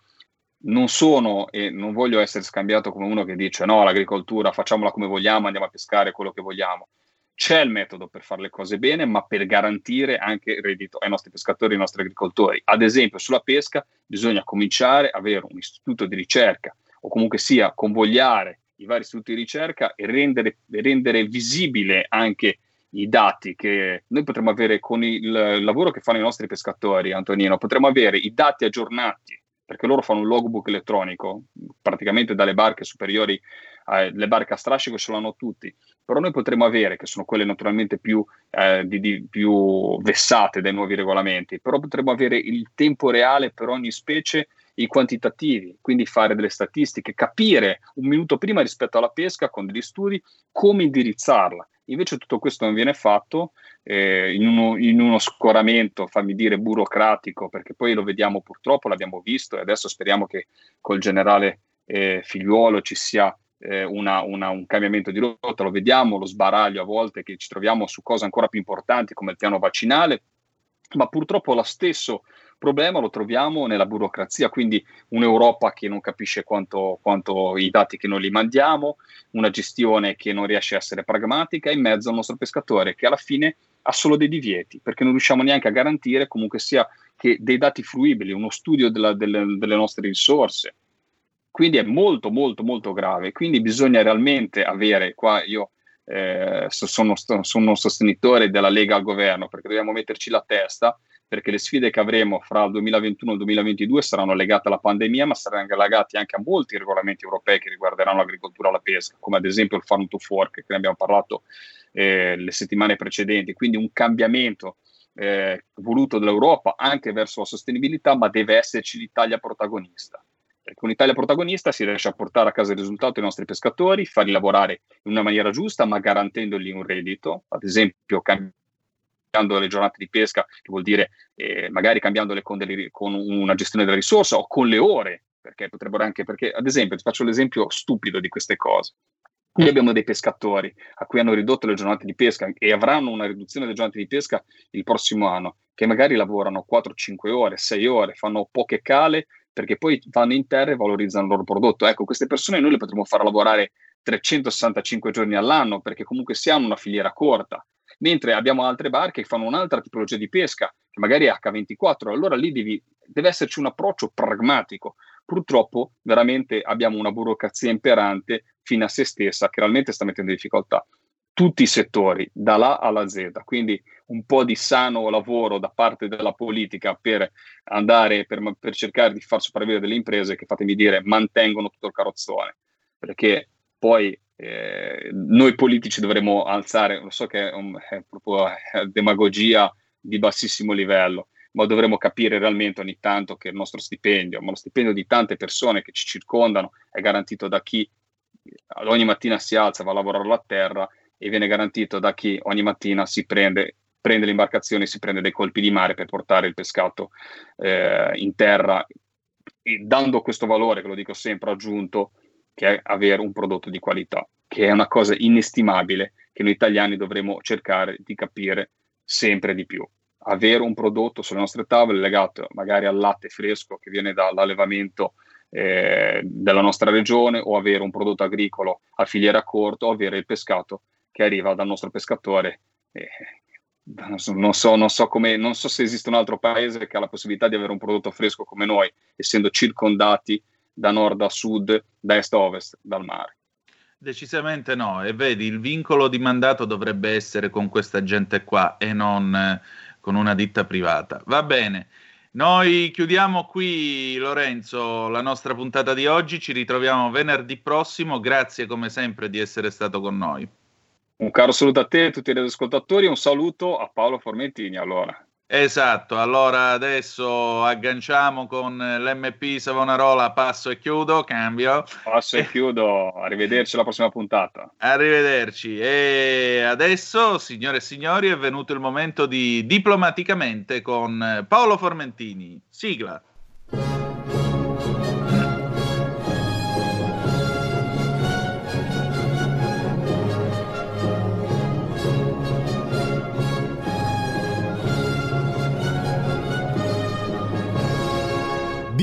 non sono e non voglio essere scambiato come uno che dice no, l'agricoltura facciamola come vogliamo, andiamo a pescare quello che vogliamo. C'è il metodo per fare le cose bene, ma per garantire anche il reddito ai nostri pescatori ai nostri agricoltori. Ad esempio, sulla pesca bisogna cominciare a avere un istituto di ricerca o comunque sia convogliare i vari istituti di ricerca e rendere, rendere visibile anche i dati che noi potremmo avere con il, lavoro che fanno i nostri pescatori, Antonino, potremmo avere i dati aggiornati perché loro fanno un logbook elettronico, praticamente dalle barche superiori alle barche a strascico ce l'hanno tutti, però noi potremmo avere, che sono quelle naturalmente più, eh, di, di, più vessate dai nuovi regolamenti, però potremmo avere il tempo reale per ogni specie i quantitativi, quindi fare delle statistiche, capire un minuto prima rispetto alla pesca con degli studi come indirizzarla. Invece tutto questo non viene fatto eh, in, uno, in, uno, scoramento, fammi dire, burocratico, perché poi lo vediamo purtroppo, l'abbiamo visto e adesso speriamo che col generale eh, figliuolo ci sia eh, una, una, un cambiamento di rotta, lo vediamo, lo sbaraglio a volte che ci troviamo su cose ancora più importanti come il piano vaccinale, ma purtroppo lo stesso problema lo troviamo nella burocrazia, quindi un'Europa che non capisce quanto, quanto, i dati che noi gli mandiamo, una gestione che non riesce a essere pragmatica in mezzo al nostro pescatore che alla fine ha solo dei divieti, perché non riusciamo neanche a garantire comunque sia che dei dati fruibili, uno studio della, delle, delle nostre risorse. Quindi è molto molto molto grave, quindi bisogna realmente avere, qua io eh, sono, sono un sostenitore della Lega al governo, perché dobbiamo metterci la testa perché le sfide che avremo fra il 2021 e il 2022 saranno legate alla pandemia, ma saranno legate anche a molti regolamenti europei che riguarderanno l'agricoltura e la pesca, come ad esempio il Farm to Fork, che ne abbiamo parlato eh, le settimane precedenti. Quindi un cambiamento eh, voluto dall'Europa anche verso la sostenibilità, ma deve esserci l'Italia protagonista. Perché un'Italia protagonista si riesce a portare a casa il risultato ai nostri pescatori, farli lavorare in una maniera giusta, ma garantendogli un reddito, ad esempio cambiando cambiando le giornate di pesca, che vuol dire eh, magari cambiandole con, delle, con, una gestione della risorsa o con le ore, perché potrebbero anche, perché ad esempio, ti faccio l'esempio stupido di queste cose. Noi abbiamo dei pescatori a cui hanno ridotto le giornate di pesca e avranno una riduzione delle giornate di pesca il prossimo anno, che magari lavorano 4-5 ore, 6 ore, fanno poche cale perché poi vanno in terra e valorizzano il loro prodotto. Ecco, queste persone noi le potremmo far lavorare 365 giorni all'anno perché comunque si hanno una filiera corta mentre abbiamo altre barche che fanno un'altra tipologia di pesca, che magari è H24, allora lì devi, deve esserci un approccio pragmatico. Purtroppo veramente abbiamo una burocrazia imperante fino a se stessa che realmente sta mettendo in difficoltà tutti i settori, dall'A alla Z, quindi un po' di sano lavoro da parte della politica per andare, per, per cercare di far sopravvivere delle imprese che, fatemi dire, mantengono tutto il carrozzone, perché poi eh, noi politici dovremmo alzare, lo so che è, un, è proprio demagogia di bassissimo livello, ma dovremmo capire realmente ogni tanto che il nostro stipendio, ma lo stipendio di tante persone che ci circondano è garantito da chi ogni mattina si alza, va a lavorare la terra e viene garantito da chi ogni mattina si prende, prende le imbarcazioni, si prende dei colpi di mare per portare il pescato eh, in terra, e dando questo valore, che lo dico sempre, aggiunto che è avere un prodotto di qualità, che è una cosa inestimabile che noi italiani dovremo cercare di capire sempre di più. Avere un prodotto sulle nostre tavole legato magari al latte fresco che viene dall'allevamento eh, della nostra regione o avere un prodotto agricolo a filiera corta o avere il pescato che arriva dal nostro pescatore. Eh, non so, non, so come, non so se esiste un altro paese che ha la possibilità di avere un prodotto fresco come noi, essendo circondati da nord a sud, da est a ovest dal mare. Decisamente no, e vedi, il vincolo di mandato dovrebbe essere con questa gente qua e non eh, con una ditta privata. Va bene, noi chiudiamo qui, Lorenzo, la nostra puntata di oggi, ci ritroviamo venerdì prossimo, grazie come sempre di essere stato con noi. Un caro saluto a te e a tutti gli ascoltatori, un saluto a Paolo Formentini allora. Esatto, allora adesso agganciamo con l'MP Savonarola, passo e chiudo, cambio. Passo e chiudo, arrivederci alla prossima puntata. Arrivederci. E adesso, signore e signori, è venuto il momento di Diplomaticamente con Paolo Formentini. Sigla.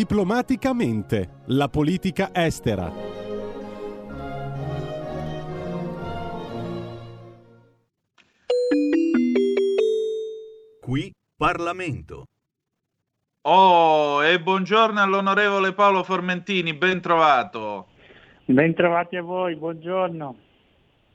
Diplomaticamente, la politica estera. Qui Parlamento. Oh, e buongiorno all'onorevole Paolo Formentini, ben trovato. Bentrovati a voi, buongiorno.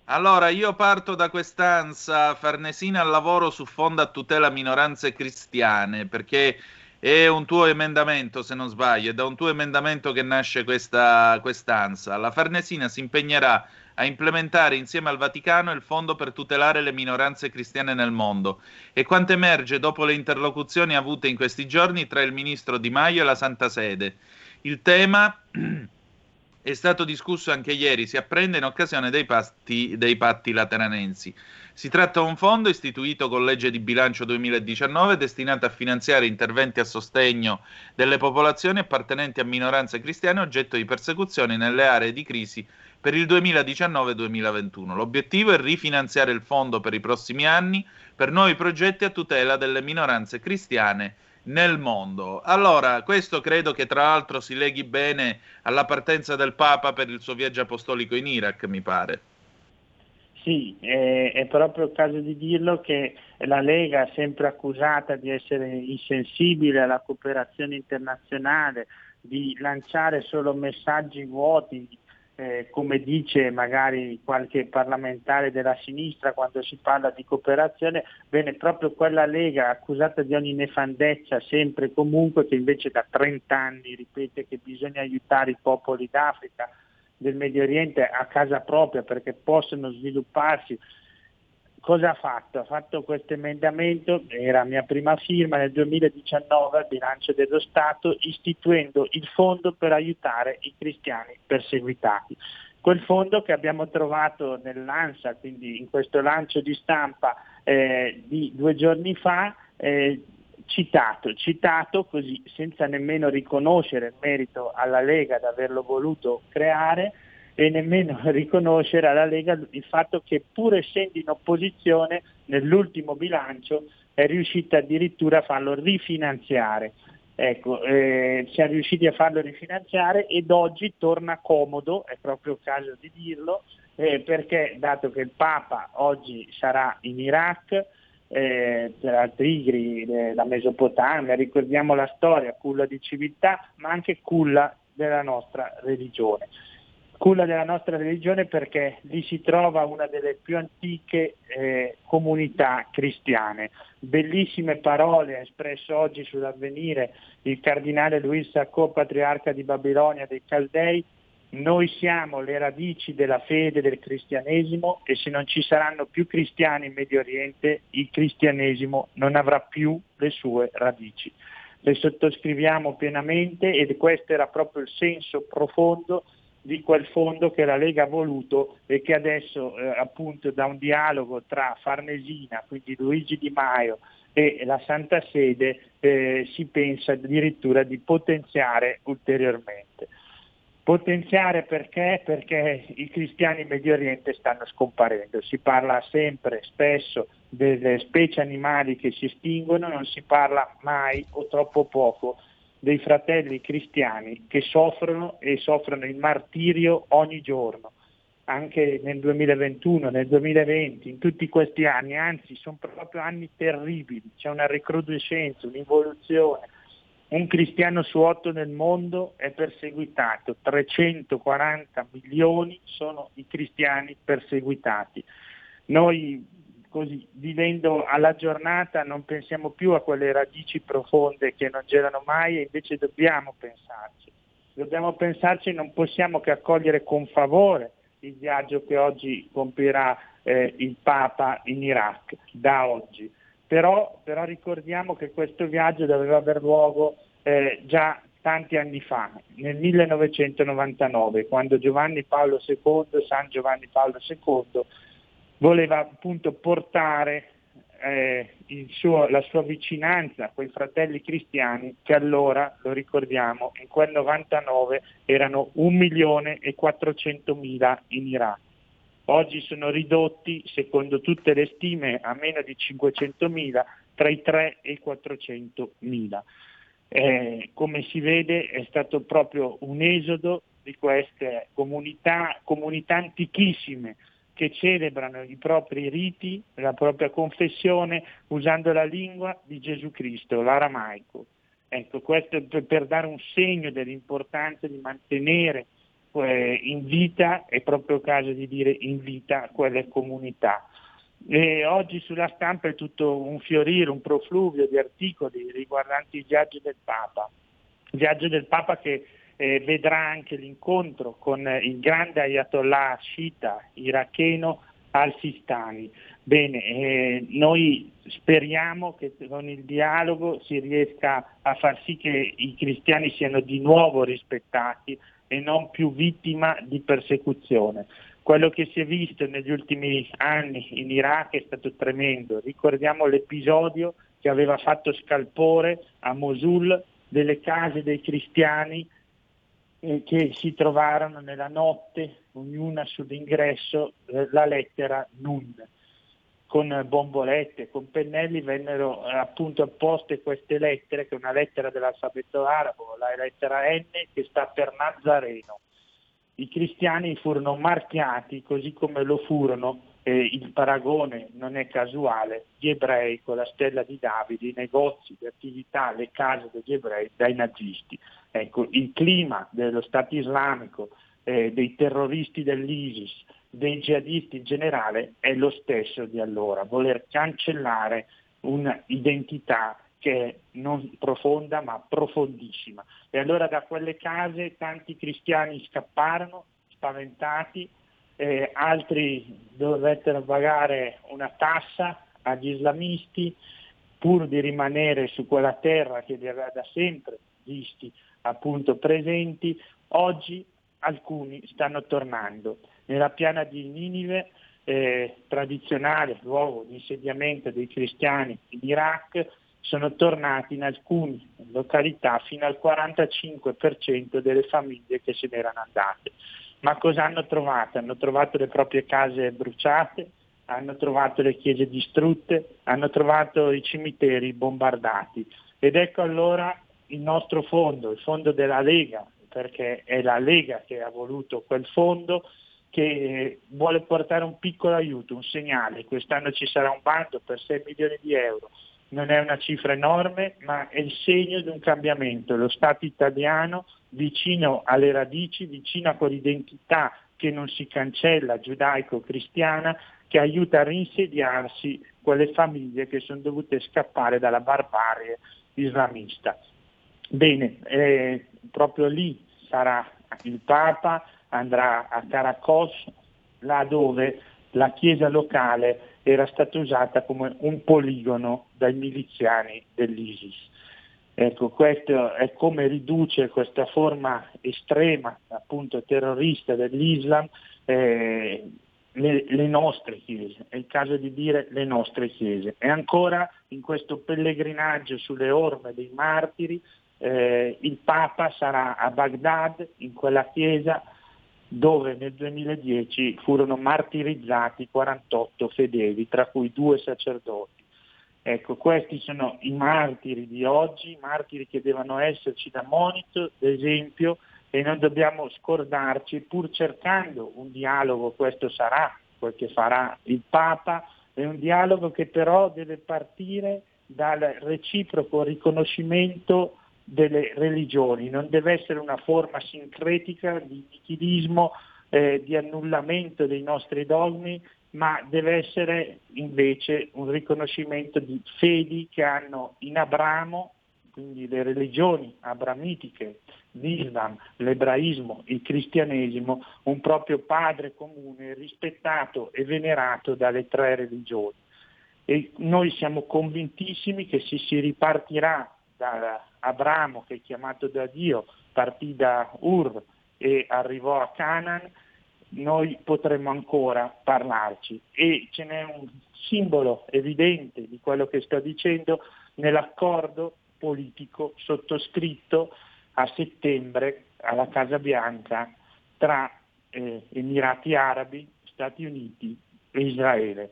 Allora, io parto da quest'ansa farnesina al lavoro su fondo a tutela minoranze cristiane, perché è un tuo emendamento, se non sbaglio, è da un tuo emendamento che nasce questa quest'ansa. La Farnesina si impegnerà a implementare insieme al Vaticano il fondo per tutelare le minoranze cristiane nel mondo. E quanto emerge dopo le interlocuzioni avute in questi giorni tra il ministro Di Maio e la Santa Sede. Il tema è stato discusso anche ieri, si apprende in occasione dei, patti, dei patti lateranensi. Si tratta di un fondo istituito con legge di bilancio 2019 destinato a finanziare interventi a sostegno delle popolazioni appartenenti a minoranze cristiane oggetto di persecuzione nelle aree di crisi per il 2019-2021. L'obiettivo è rifinanziare il fondo per i prossimi anni per nuovi progetti a tutela delle minoranze cristiane nel mondo. Allora, questo credo che tra l'altro si leghi bene alla partenza del Papa per il suo viaggio apostolico in Iraq, mi pare. Sì, è, è proprio il caso di dirlo che la Lega, sempre accusata di essere insensibile alla cooperazione internazionale, di lanciare solo messaggi vuoti, eh, come dice magari qualche parlamentare della sinistra quando si parla di cooperazione, bene, proprio quella Lega accusata di ogni nefandezza sempre e comunque, che invece da 30 anni ripete che bisogna aiutare i popoli d'Africa, del Medio Oriente a casa propria perché possono svilupparsi. Cosa ha fatto? Ha fatto questo emendamento, era mia prima firma nel 2019 al bilancio dello Stato, istituendo il fondo per aiutare i cristiani perseguitati. Quel fondo che abbiamo trovato nell'ANSA, quindi in questo lancio di stampa eh, di due giorni fa, eh, citato, citato così senza nemmeno riconoscere il merito alla Lega di averlo voluto creare e nemmeno riconoscere alla Lega il fatto che pur essendo in opposizione nell'ultimo bilancio è riuscita addirittura a farlo rifinanziare. Ecco, eh, siamo riusciti a farlo rifinanziare ed oggi torna comodo, è proprio il caso di dirlo, eh, perché dato che il Papa oggi sarà in Iraq, eh, tra Tigri, eh, la Mesopotamia, ricordiamo la storia, culla di civiltà, ma anche culla della nostra religione. Culla della nostra religione perché lì si trova una delle più antiche eh, comunità cristiane. Bellissime parole espresse oggi sull'avvenire il cardinale Luis Sacco, patriarca di Babilonia dei Caldei, noi siamo le radici della fede del cristianesimo e se non ci saranno più cristiani in Medio Oriente, il cristianesimo non avrà più le sue radici. Le sottoscriviamo pienamente ed questo era proprio il senso profondo di quel fondo che la Lega ha voluto e che adesso eh, appunto da un dialogo tra Farnesina, quindi Luigi Di Maio e la Santa Sede eh, si pensa addirittura di potenziare ulteriormente. Potenziare perché? Perché i cristiani in Medio Oriente stanno scomparendo. Si parla sempre, spesso, delle specie animali che si estinguono, non si parla mai o troppo poco dei fratelli cristiani che soffrono e soffrono il martirio ogni giorno, anche nel 2021, nel 2020, in tutti questi anni, anzi sono proprio anni terribili, c'è una recrudescenza, un'involuzione. Un cristiano su otto nel mondo è perseguitato, 340 milioni sono i cristiani perseguitati. Noi così vivendo alla giornata non pensiamo più a quelle radici profonde che non c'erano mai e invece dobbiamo pensarci. Dobbiamo pensarci non possiamo che accogliere con favore il viaggio che oggi compirà eh, il Papa in Iraq, da oggi però, però ricordiamo che questo viaggio doveva aver luogo eh, già tanti anni fa, nel 1999, quando Giovanni Paolo II, San Giovanni Paolo II, voleva appunto portare eh, suo, la sua vicinanza a quei fratelli cristiani che allora, lo ricordiamo, in quel 99 erano 1 milione e 400 mila in Iraq. Oggi sono ridotti, secondo tutte le stime, a meno di 500.000, tra i 3 e i 400.000. Eh, come si vede è stato proprio un esodo di queste comunità, comunità antichissime che celebrano i propri riti, la propria confessione usando la lingua di Gesù Cristo, l'aramaico. Ecco, questo per, dare un segno dell'importanza di mantenere que- invita, è proprio il caso di dire invita quelle comunità. E oggi sulla stampa è tutto un fiorire, un profluvio di articoli riguardanti il viaggio del Papa. Il viaggio del Papa che eh, vedrà anche l'incontro con il grande Ayatollah Shita iracheno al-Sistani. Bene, eh, noi speriamo che con il dialogo si riesca a far sì che i cristiani siano di nuovo rispettati e non più vittima di persecuzione. Quello che si è visto negli ultimi anni in Iraq è stato tremendo. Ricordiamo l'episodio che aveva fatto scalpore a Mosul delle case dei cristiani eh, che si trovarono nella notte, ognuna sull'ingresso, eh, la lettera Nun. Con bombolette, con pennelli vennero eh, appunto apposte queste lettere, che è una lettera dell'alfabeto arabo, la lettera N che sta per Nazareno. I cristiani furono marchiati così come lo furono, eh, il paragone non è casuale, gli ebrei con la stella di Davide, i negozi, le attività, le case degli ebrei dai nazisti. Ecco, il clima dello Stato islamico, eh, dei terroristi dell'ISIS, dei jihadisti in generale è lo stesso di allora, voler cancellare un'identità che è non profonda ma profondissima. E allora da quelle case tanti cristiani scapparono, spaventati, eh, altri dovettero pagare una tassa agli islamisti pur di rimanere su quella terra che li aveva da sempre visti appunto presenti, oggi alcuni stanno tornando. Nella piana di Ninive, eh, tradizionale luogo di insediamento dei cristiani in Iraq, sono tornati in alcune località fino al 45% delle famiglie che se n'erano andate. Ma cosa hanno trovato? Hanno trovato le proprie case bruciate, hanno trovato le chiese distrutte, hanno trovato i cimiteri bombardati. Ed ecco allora il nostro fondo, il fondo della Lega, perché è la Lega che ha voluto quel fondo, che vuole portare un piccolo aiuto, un segnale. Quest'anno ci sarà un bando per 6 milioni di euro. Non è una cifra enorme, ma è il segno di un cambiamento. Lo Stato italiano vicino alle radici, vicino a quell'identità che non si cancella, giudaico-cristiana, che aiuta a rinsediarsi quelle famiglie che sono dovute scappare dalla barbarie islamista. Bene, eh, proprio lì sarà il Papa, andrà a Caracos, là dove la chiesa locale era stata usata come un poligono dai miliziani dell'ISIS. Ecco, questo è come riduce questa forma estrema, appunto terrorista dell'Islam, eh, le, le, nostre chiese, è il caso di dire le nostre chiese. E ancora in questo pellegrinaggio sulle orme dei martiri, eh, il Papa sarà a Baghdad, in quella chiesa dove nel 2010 furono martirizzati 48 fedeli, tra cui due sacerdoti. Ecco, questi sono i martiri di oggi, martiri che devono esserci da monito, d'esempio, e non dobbiamo scordarci, pur cercando un dialogo, questo sarà quel che farà il Papa, è un dialogo che però deve partire dal reciproco riconoscimento delle religioni, non deve essere una forma sincretica di nichilismo, eh, di annullamento dei nostri dogmi, ma deve essere invece un riconoscimento di fedi che hanno in Abramo, quindi le religioni abramitiche, l'Islam, l'ebraismo, il cristianesimo, un proprio padre comune rispettato e venerato dalle tre religioni. E noi siamo convintissimi che se si ripartirà da Abramo che è chiamato da Dio, partì da Ur e arrivò a Canaan, noi potremmo ancora parlarci. E ce n'è un simbolo evidente di quello che sto dicendo nell'accordo politico sottoscritto a settembre alla Casa Bianca tra eh, Emirati Arabi, Stati Uniti e Israele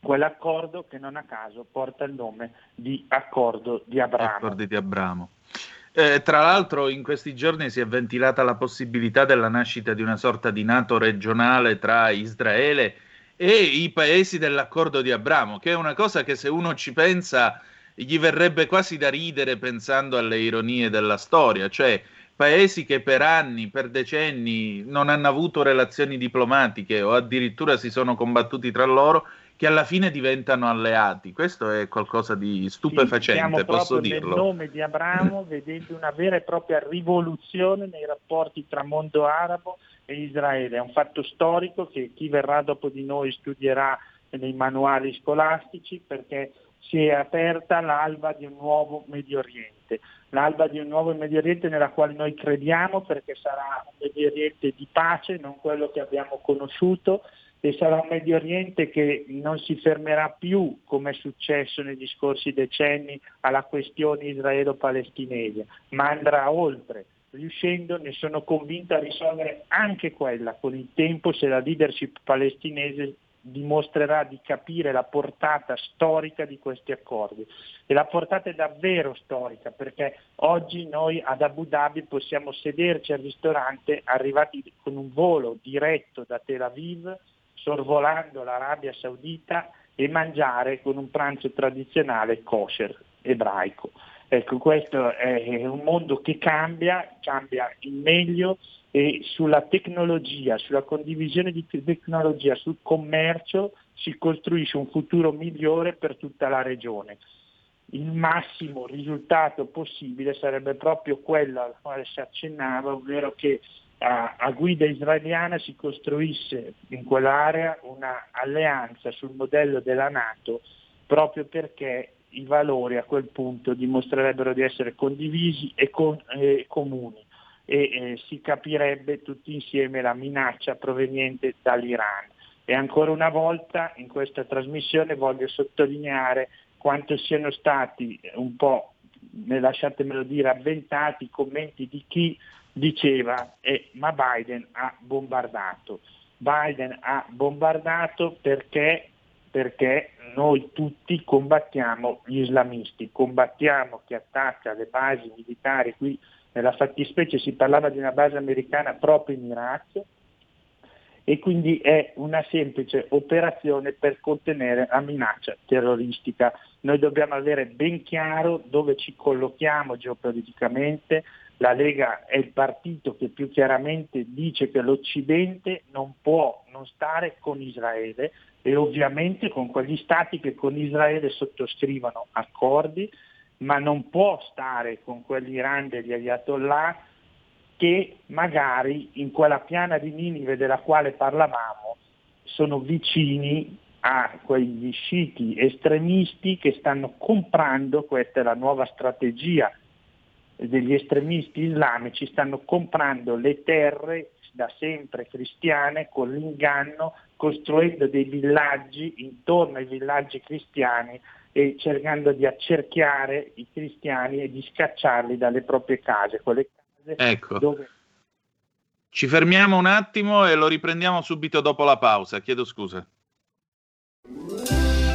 quell'accordo che non a caso porta il nome di accordo di Abramo. Accordi di Abramo. Eh, tra l'altro in questi giorni si è ventilata la possibilità della nascita di una sorta di nato regionale tra Israele e i paesi dell'accordo di Abramo, che è una cosa che se uno ci pensa gli verrebbe quasi da ridere pensando alle ironie della storia, cioè paesi che per anni, per decenni non hanno avuto relazioni diplomatiche o addirittura si sono combattuti tra loro, che alla fine diventano alleati. Questo è qualcosa di stupefacente, Siamo posso dirlo. nel nome di Abramo vedendo una vera e propria rivoluzione nei rapporti tra mondo arabo e Israele. È un fatto storico che chi verrà dopo di noi studierà nei manuali scolastici perché si è aperta l'alba di un nuovo Medio Oriente, l'alba di un nuovo Medio Oriente nella quale noi crediamo perché sarà un Medio Oriente di pace, non quello che abbiamo conosciuto, e sarà un Medio Oriente che non si fermerà più, come è successo negli scorsi decenni, alla questione israelo-palestinese, ma andrà oltre, riuscendo, ne sono convinto, a risolvere anche quella con il tempo se la leadership palestinese dimostrerà di capire la portata storica di questi accordi. E la portata è davvero storica perché oggi noi ad Abu Dhabi possiamo sederci al ristorante arrivati con un volo diretto da Tel Aviv, sorvolando l'Arabia Saudita e mangiare con un pranzo tradizionale kosher ebraico. Ecco, questo è un mondo che cambia, cambia in meglio e sulla tecnologia, sulla condivisione di tecnologia, sul commercio si costruisce un futuro migliore per tutta la regione. Il massimo risultato possibile sarebbe proprio quello al quale si accennava, ovvero che a, a guida israeliana si costruisse in quell'area una alleanza sul modello della Nato proprio perché i valori a quel punto dimostrerebbero di essere condivisi e, con, e comuni e eh, si capirebbe tutti insieme la minaccia proveniente dall'Iran. E ancora una volta in questa trasmissione voglio sottolineare quanto siano stati un po', lasciatemelo dire, avventati i commenti di chi diceva eh, ma Biden ha bombardato. Biden ha bombardato perché, perché noi tutti combattiamo gli islamisti, combattiamo chi attacca le basi militari qui nella fattispecie si parlava di una base americana proprio in Iraq e quindi è una semplice operazione per contenere la minaccia terroristica. Noi dobbiamo avere ben chiaro dove ci collochiamo geopoliticamente. La Lega è il partito che più chiaramente dice che l'Occidente non può non stare con Israele e ovviamente con quegli stati che con Israele sottoscrivono accordi, ma non può stare con quell'Iran degli Ayatollah che magari in quella piana di Ninive della quale parlavamo sono vicini a quegli sciiti estremisti che stanno comprando, questa è la nuova strategia degli estremisti islamici, stanno comprando le terre da sempre cristiane con l'inganno, costruendo dei villaggi intorno ai villaggi cristiani e cercando di accerchiare i cristiani e di scacciarli dalle proprie case, quelle case Ecco. dove Ci fermiamo un attimo e lo riprendiamo subito dopo la pausa. Chiedo scusa.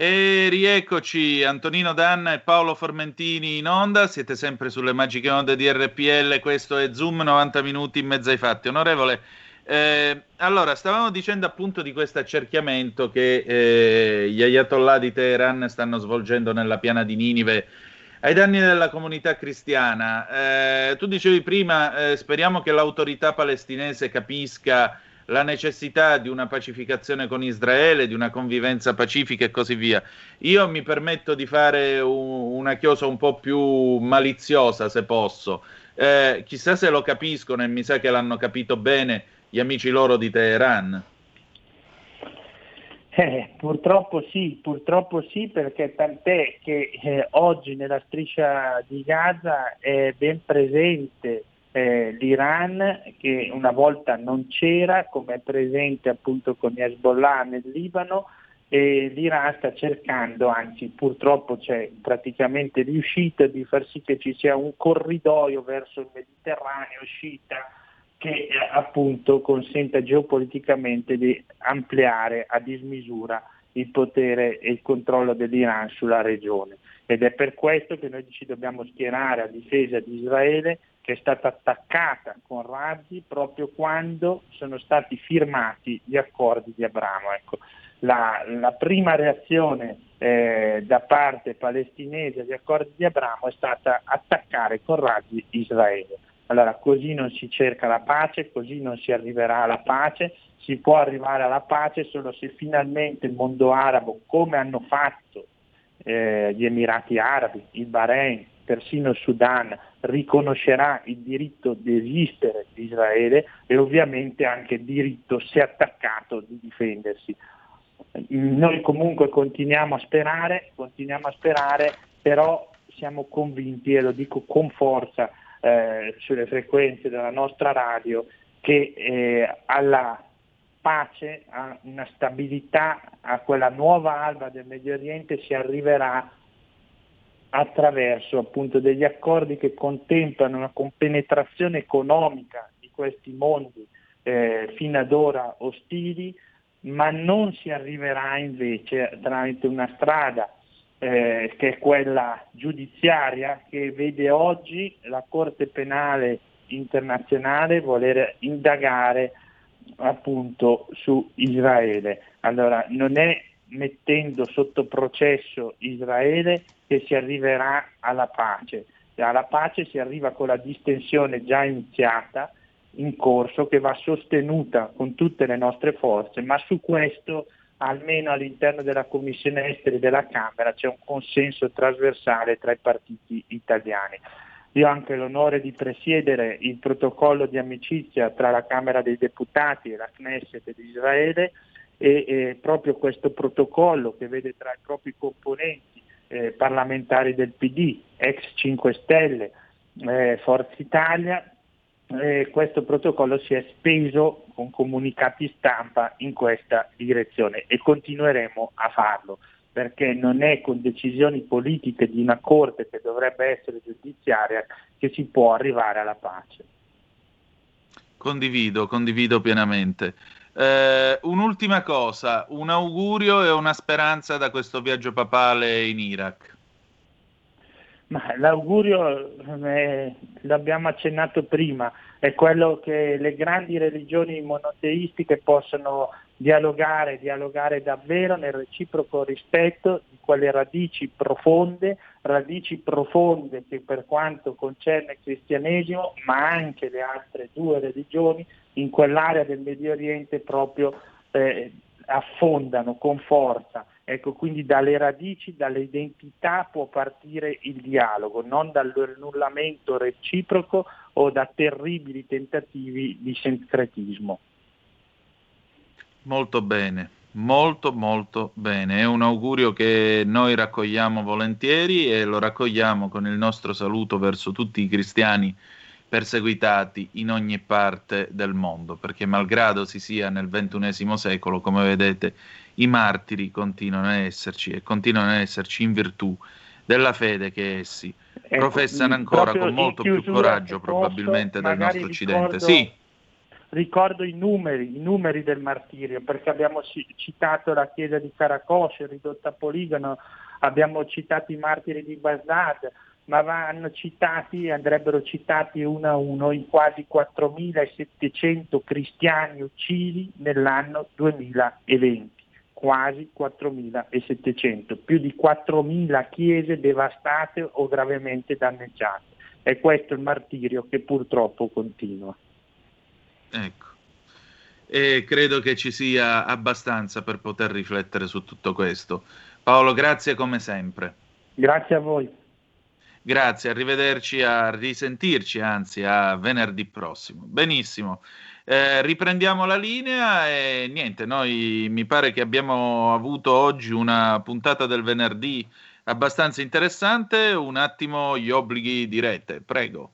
E rieccoci Antonino Danna e Paolo Formentini in onda, siete sempre sulle magiche onde di RPL, questo è Zoom 90 minuti in mezzo ai fatti. Onorevole, eh, allora stavamo dicendo appunto di questo accerchiamento che eh, gli ayatollah di Teheran stanno svolgendo nella piana di Ninive ai danni della comunità cristiana. Eh, tu dicevi prima, eh, speriamo che l'autorità palestinese capisca la necessità di una pacificazione con Israele, di una convivenza pacifica e così via. Io mi permetto di fare un, una chiosa un po' più maliziosa, se posso. Eh, chissà se lo capiscono e mi sa che l'hanno capito bene gli amici loro di Teheran. Eh, purtroppo sì, purtroppo sì, perché tant'è che eh, oggi nella striscia di Gaza è ben presente eh, l'Iran che una volta non c'era, come è presente appunto con Hezbollah nel Libano, e l'Iran sta cercando, anzi purtroppo c'è praticamente riuscito di far sì che ci sia un corridoio verso il Mediterraneo uscita che eh, appunto consenta geopoliticamente di ampliare a dismisura il potere e il controllo dell'Iran sulla regione. Ed è per questo che noi ci dobbiamo schierare a difesa di Israele che è stata attaccata con razzi proprio quando sono stati firmati gli accordi di Abramo. Ecco, la, la, prima reazione eh, da parte palestinese agli accordi di Abramo è stata attaccare con razzi Israele. Allora così non si cerca la pace, così non si arriverà alla pace, si può arrivare alla pace solo se finalmente il mondo arabo, come hanno fatto eh, gli Emirati Arabi, il Bahrain, persino il Sudan, riconoscerà il diritto di esistere di Israele e ovviamente anche il diritto, se attaccato, di difendersi. Noi comunque continuiamo a sperare, continuiamo a sperare, però siamo convinti, e lo dico con forza, eh, sulle frequenze della nostra radio che eh, alla pace, a una stabilità, a quella nuova alba del Medio Oriente si arriverà attraverso appunto degli accordi che contemplano una compenetrazione economica di questi mondi eh, fino ad ora ostili, ma non si arriverà invece tramite una strada eh, che è quella giudiziaria che vede oggi la Corte Penale internazionale voler indagare appunto su Israele. Allora non è mettendo sotto processo Israele che si arriverà alla pace. Alla pace si arriva con la distensione già iniziata, in corso, che va sostenuta con tutte le nostre forze, ma su questo almeno all'interno della Commissione Esteri della Camera c'è un consenso trasversale tra i partiti italiani. Io ho anche l'onore di presiedere il protocollo di amicizia tra la Camera dei Deputati e la Knesset di Israele e, e proprio questo protocollo che vede tra i propri componenti eh, parlamentari del PD, ex 5 Stelle, eh, Forza Italia, eh, questo protocollo si è speso con comunicati stampa in questa direzione e continueremo a farlo perché non è con decisioni politiche di una Corte che dovrebbe essere giudiziaria che si può arrivare alla pace. Condivido, condivido pienamente. Eh, un'ultima cosa, un augurio e una speranza da questo viaggio papale in Iraq. Ma l'augurio, eh, l'abbiamo accennato prima, è quello che le grandi religioni monoteistiche possano dialogare, dialogare davvero nel reciproco rispetto di quelle radici profonde, radici profonde che per quanto concerne il cristianesimo, ma anche le altre due religioni, in quell'area del Medio Oriente proprio eh, affondano con forza. Ecco, quindi dalle radici, dalle identità può partire il dialogo, non dall'annullamento reciproco o da terribili tentativi di sincretismo. Molto bene, molto molto bene. È un augurio che noi raccogliamo volentieri e lo raccogliamo con il nostro saluto verso tutti i cristiani perseguitati in ogni parte del mondo, perché malgrado si sia nel XXI secolo, come vedete, i martiri continuano a esserci e continuano a esserci in virtù della fede che essi ecco, professano ancora con molto più coraggio probabilmente del nostro Occidente. Ricordo, sì. ricordo i numeri, i numeri del martirio, perché abbiamo citato la chiesa di Caracosce ridotta a poligono, abbiamo citato i martiri di Baghdad, ma vanno citati, andrebbero citati uno a uno i quasi 4.700 cristiani uccisi nell'anno 2020, quasi 4.700, più di 4.000 chiese devastate o gravemente danneggiate. È questo il martirio che purtroppo continua. Ecco. e credo che ci sia abbastanza per poter riflettere su tutto questo. Paolo, grazie come sempre. Grazie a voi. Grazie, arrivederci, a risentirci, anzi a venerdì prossimo. Benissimo. Eh, riprendiamo la linea e niente, noi mi pare che abbiamo avuto oggi una puntata del venerdì abbastanza interessante. Un attimo gli obblighi di rete, prego.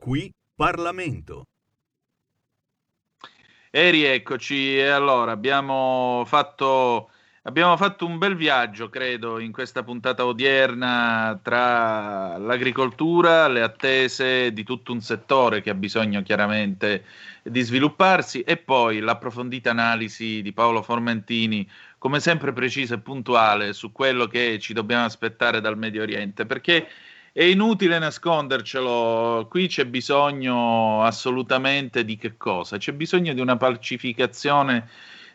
Qui Parlamento. E rieccoci, e allora abbiamo fatto, abbiamo fatto un bel viaggio, credo, in questa puntata odierna tra l'agricoltura, le attese di tutto un settore che ha bisogno chiaramente di svilupparsi e poi l'approfondita analisi di Paolo Formentini, come sempre precisa e puntuale su quello che ci dobbiamo aspettare dal Medio Oriente, perché è inutile nascondercelo, qui c'è bisogno assolutamente di che cosa? C'è bisogno di una pacificazione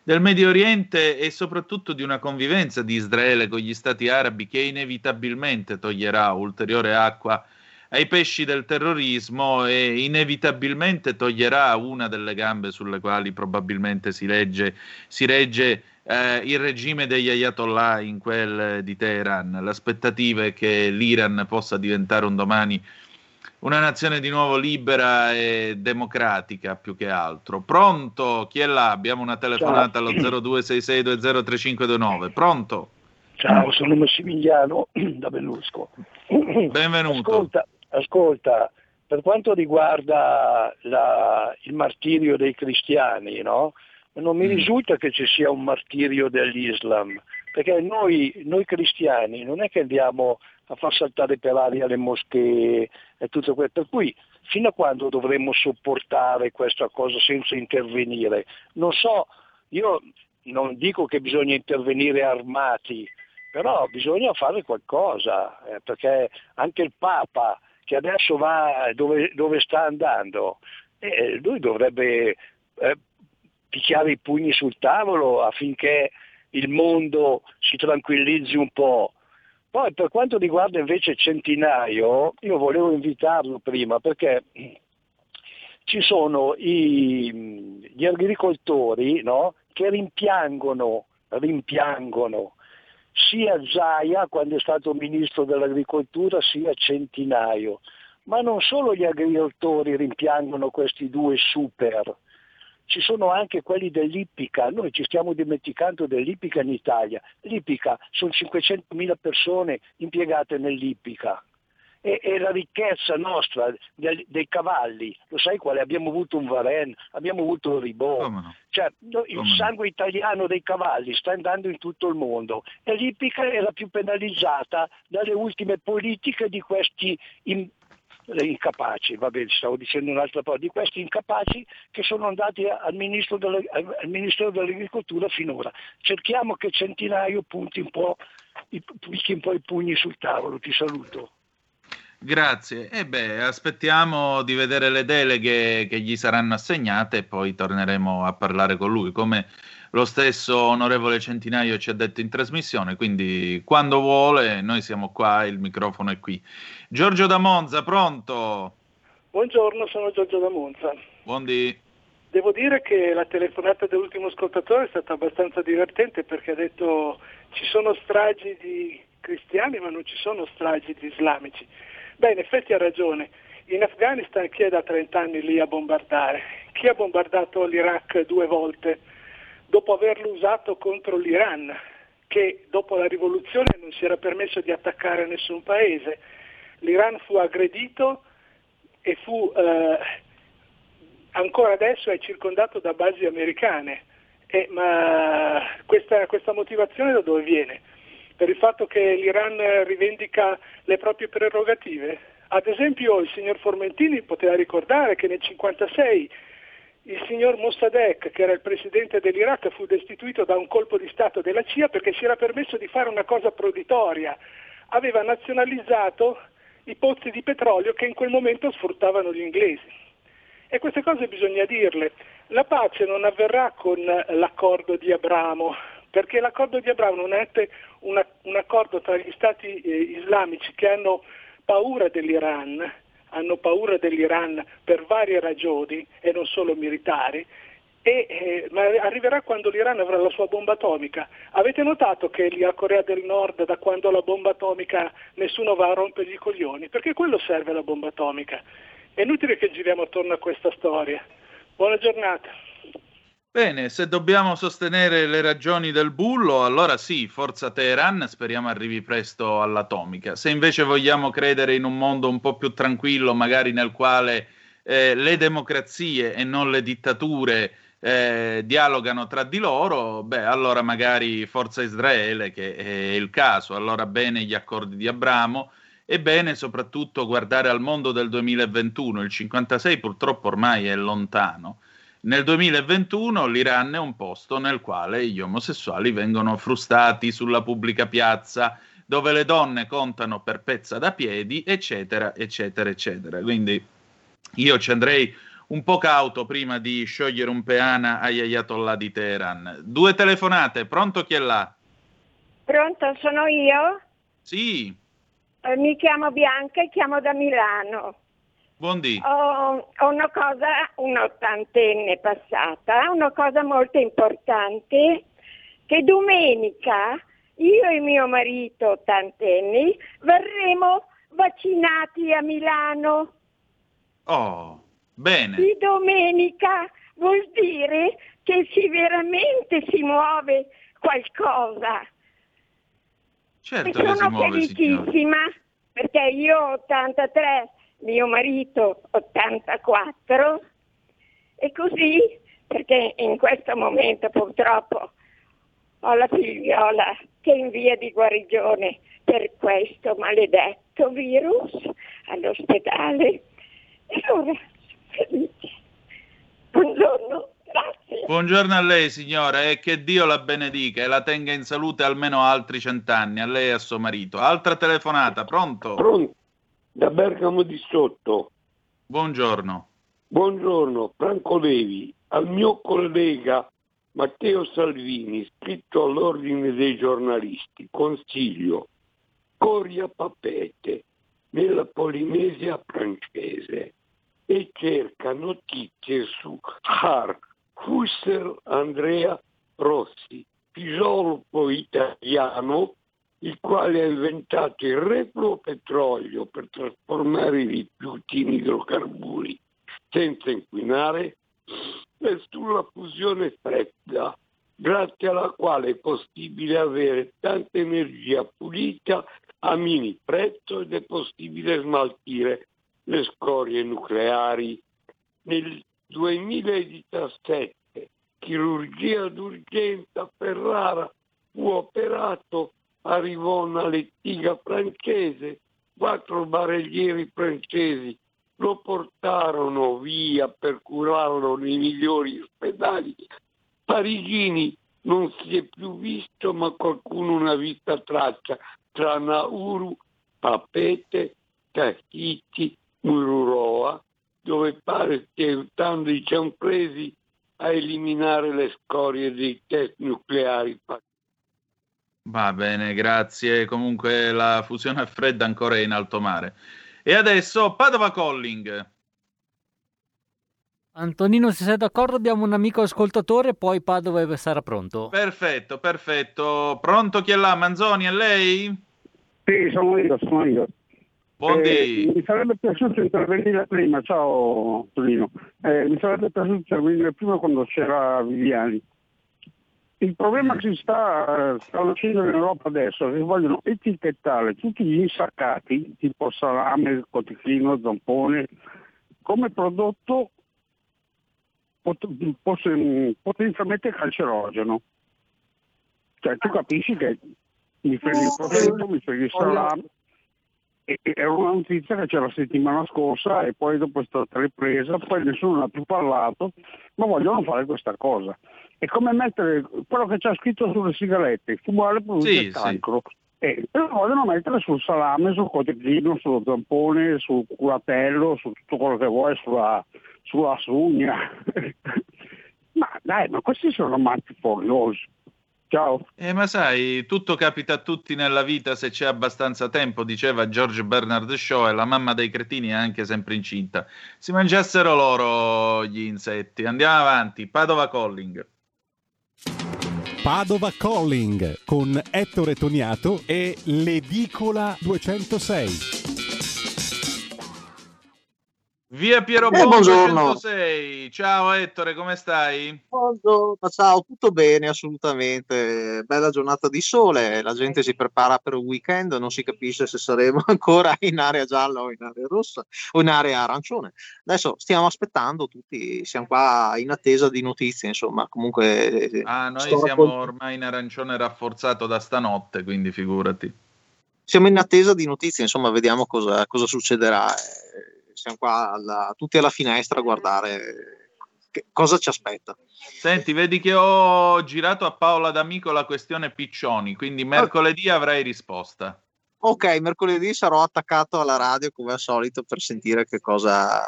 del Medio Oriente e soprattutto di una convivenza di Israele con gli stati arabi che inevitabilmente toglierà ulteriore acqua ai pesci del terrorismo e inevitabilmente toglierà una delle gambe sulle quali probabilmente si, legge, si regge eh, il regime degli ayatollah in quel di Teheran. L'aspettativa è che l'Iran possa diventare un domani una nazione di nuovo libera e democratica più che altro. Pronto? Chi è là? Abbiamo una telefonata Ciao. allo 0266203529. Pronto? Ciao, sono Massimiliano da Bellusco. Benvenuto. Ascolta, ascolta, per quanto riguarda la- il martirio dei cristiani, no? non mi risulta che ci sia un martirio dell'Islam, perché noi, noi cristiani non è che andiamo a far saltare per aria le moschee e tutto questo, per cui fino a quando dovremmo sopportare questa cosa senza intervenire? Non so, io non dico che bisogna intervenire armati, però bisogna fare qualcosa, eh, perché anche il Papa che adesso va dove, dove sta andando, eh, lui dovrebbe eh, picchiare i pugni sul tavolo affinché il mondo si tranquillizzi un po'. Poi per quanto riguarda invece Centinaio, io volevo invitarlo prima perché ci sono i- gli agricoltori no, che rimpiangono, rimpiangono sia Zaia quando è stato ministro dell'agricoltura sia Centinaio. Ma non solo gli agricoltori rimpiangono questi due super, ci sono anche quelli dell'Ippica, noi ci stiamo dimenticando dell'Ippica in Italia, l'Ippica sono 500.000 persone impiegate nell'Ippica. E, e la ricchezza nostra del- dei cavalli, lo sai quale? Abbiamo avuto un Varenne, abbiamo avuto un Ribot, cioè no, il Come no? sangue italiano dei cavalli sta andando in tutto il mondo. E l'Ippica è la più penalizzata dalle ultime politiche di questi in- incapaci, va bene, stavo dicendo un'altra cosa, di questi incapaci che sono andati al, ministro della- al Ministero dell'Agricoltura finora. Cerchiamo che Centinaio punti un po', i, un po' i pugni sul tavolo, ti saluto. Grazie. E beh, aspettiamo di vedere le deleghe che gli saranno assegnate e poi torneremo a parlare con lui, come lo stesso onorevole Centinaio ci ha detto in trasmissione, quindi quando vuole noi siamo qua, il microfono è qui. Giorgio da Monza, pronto? Buongiorno, sono Giorgio da Monza. Buondì. Devo dire che la telefonata dell'ultimo ascoltatore è stata abbastanza divertente perché ha detto ci sono stragi di cristiani ma non ci sono stragi di islamici. Beh, in effetti ha ragione. In Afghanistan chi è da 30 anni lì a bombardare? Chi ha bombardato l'Iraq due volte dopo averlo usato contro l'Iran, che dopo la rivoluzione non si era permesso di attaccare nessun paese? L'Iran fu aggredito e fu eh, ancora adesso è circondato da basi americane. Eh, ma questa, questa motivazione da dove viene? Per il fatto che l'Iran rivendica le proprie prerogative? Ad esempio il signor Formentini poteva ricordare che nel 1956 il signor Mossadegh, che era il presidente dell'Iraq, fu destituito da un colpo di Stato della CIA perché si era permesso di fare una cosa proditoria. Aveva nazionalizzato i pozzi di petrolio che in quel momento sfruttavano gli inglesi. E queste cose bisogna dirle. La pace non avverrà con l'accordo di Abramo, perché l'accordo di Abramo non è un accordo tra gli stati eh, islamici che hanno paura dell'Iran, hanno paura dell'Iran per varie ragioni e non solo militari, e, eh, ma arriverà quando l'Iran avrà la sua bomba atomica. Avete notato che lì a Corea del Nord, da quando la bomba atomica, nessuno va a rompergli i coglioni? Perché quello serve la bomba atomica. È inutile che giriamo attorno a questa storia. Buona giornata. Bene, se dobbiamo sostenere le ragioni del bullo, allora sì, forza Teheran, speriamo arrivi presto all'atomica. Se invece vogliamo credere in un mondo un po' più tranquillo, magari nel quale eh, le democrazie e non le dittature eh, dialogano tra di loro, beh, allora magari forza Israele, che è il caso, allora bene gli accordi di Abramo e bene soprattutto guardare al mondo del 2021, il 56 purtroppo ormai è lontano. Nel 2021 l'Iran è un posto nel quale gli omosessuali vengono frustati sulla pubblica piazza, dove le donne contano per pezza da piedi, eccetera, eccetera, eccetera. Quindi io ci andrei un po' cauto prima di sciogliere un peana agli Ayatollah di Teheran. Due telefonate, pronto chi è là? Pronto, sono io? Sì, Eh, mi chiamo Bianca e chiamo da Milano. Buondì. Ho, ho una cosa, un'ottantenne passata, una cosa molto importante, che domenica io e mio marito ottantenni verremo vaccinati a Milano. Oh, bene. Di domenica vuol dire che si veramente si muove qualcosa. Certo E sono muove, signora. felicissima perché io ho 83, mio marito 84 e così perché in questo momento purtroppo ho la figliola che è in via di guarigione per questo maledetto virus all'ospedale e ora sono felice. Buongiorno, grazie. Buongiorno a lei, signora, e che Dio la benedica e la tenga in salute almeno altri cent'anni, a lei e a suo marito. Altra telefonata, pronto? Pronto? Da Bergamo di Sotto. Buongiorno. Buongiorno, Franco Levi. Al mio collega Matteo Salvini, scritto all'ordine dei giornalisti, consiglio, corri a Papete, nella Polinesia francese, e cerca notizie su Har Husserl Andrea Rossi, filosofo italiano il quale ha inventato il retropetrolio per trasformare i rifiuti in idrocarburi senza inquinare e sulla fusione fredda, grazie alla quale è possibile avere tanta energia pulita a mini prezzo ed è possibile smaltire le scorie nucleari. Nel 2017 chirurgia d'urgenza a Ferrara fu operato, arrivò una lettiga francese, quattro barellieri francesi lo portarono via per curarlo nei migliori ospedali parigini. Non si è più visto, ma qualcuno ne ha vista traccia tra Nauru, Papete, Castiti, Mururoa, dove pare stia aiutando i cianfresi a eliminare le scorie dei test nucleari. Va bene, grazie. Comunque la fusione a fredda ancora è in alto mare. E adesso Padova Calling. Antonino, se sei d'accordo, abbiamo un amico ascoltatore, poi Padova sarà pronto. Perfetto, perfetto. Pronto chi è là? Manzoni, è lei? Sì, sono io, sono io. Buondì. Eh, mi sarebbe piaciuto intervenire prima, ciao Antonino, eh, mi sarebbe piaciuto intervenire prima quando c'era Viviani. Il problema che si sta, sta facendo in Europa adesso è che vogliono etichettare tutti gli insaccati, tipo salame, cotechino, zampone, come prodotto pot- poss- potenzialmente cancerogeno. Cioè tu capisci che mi freghi il prosciutto, mi freghi il salame, era una notizia che c'era la settimana scorsa e poi dopo è stata ripresa, poi nessuno ne ha più parlato, ma vogliono fare questa cosa. È come mettere quello che c'è scritto sulle sigarette, fumare produce Sì, il cancro. E lo vogliono mettere sul salame, sul cotechino, sullo zampone, sul curatello, su tutto quello che vuoi, sulla, sulla sugna. ma dai, ma questi sono matti foliosi. Ciao. Eh, ma sai, tutto capita a tutti nella vita se c'è abbastanza tempo, diceva George Bernard Shaw, e la mamma dei cretini è anche sempre incinta. Si mangiassero loro gli insetti. Andiamo avanti. Padova Calling. Padova Calling con Ettore Toniato e l'Edicola 206. Via Piero Eh, buongiorno. 106. Ciao Ettore, come stai? Buongiorno, ciao, tutto bene, assolutamente. Bella giornata di sole, la gente si prepara per il weekend, non si capisce se saremo ancora in area gialla o in area rossa o in area arancione. Adesso stiamo aspettando tutti, siamo qua in attesa di notizie, insomma, comunque... eh, Ah, noi siamo raccol- ormai in arancione rafforzato da stanotte, quindi figurati. siamo in attesa di notizie, insomma, vediamo cosa, cosa succederà. Eh, Siamo qua alla- tutti alla finestra a guardare che- cosa ci aspetta. Senti, vedi che ho girato a Paola D'Amico la questione Piccioni, quindi mercoledì avrai risposta. Ok, mercoledì sarò attaccato alla radio come al solito per sentire che cosa,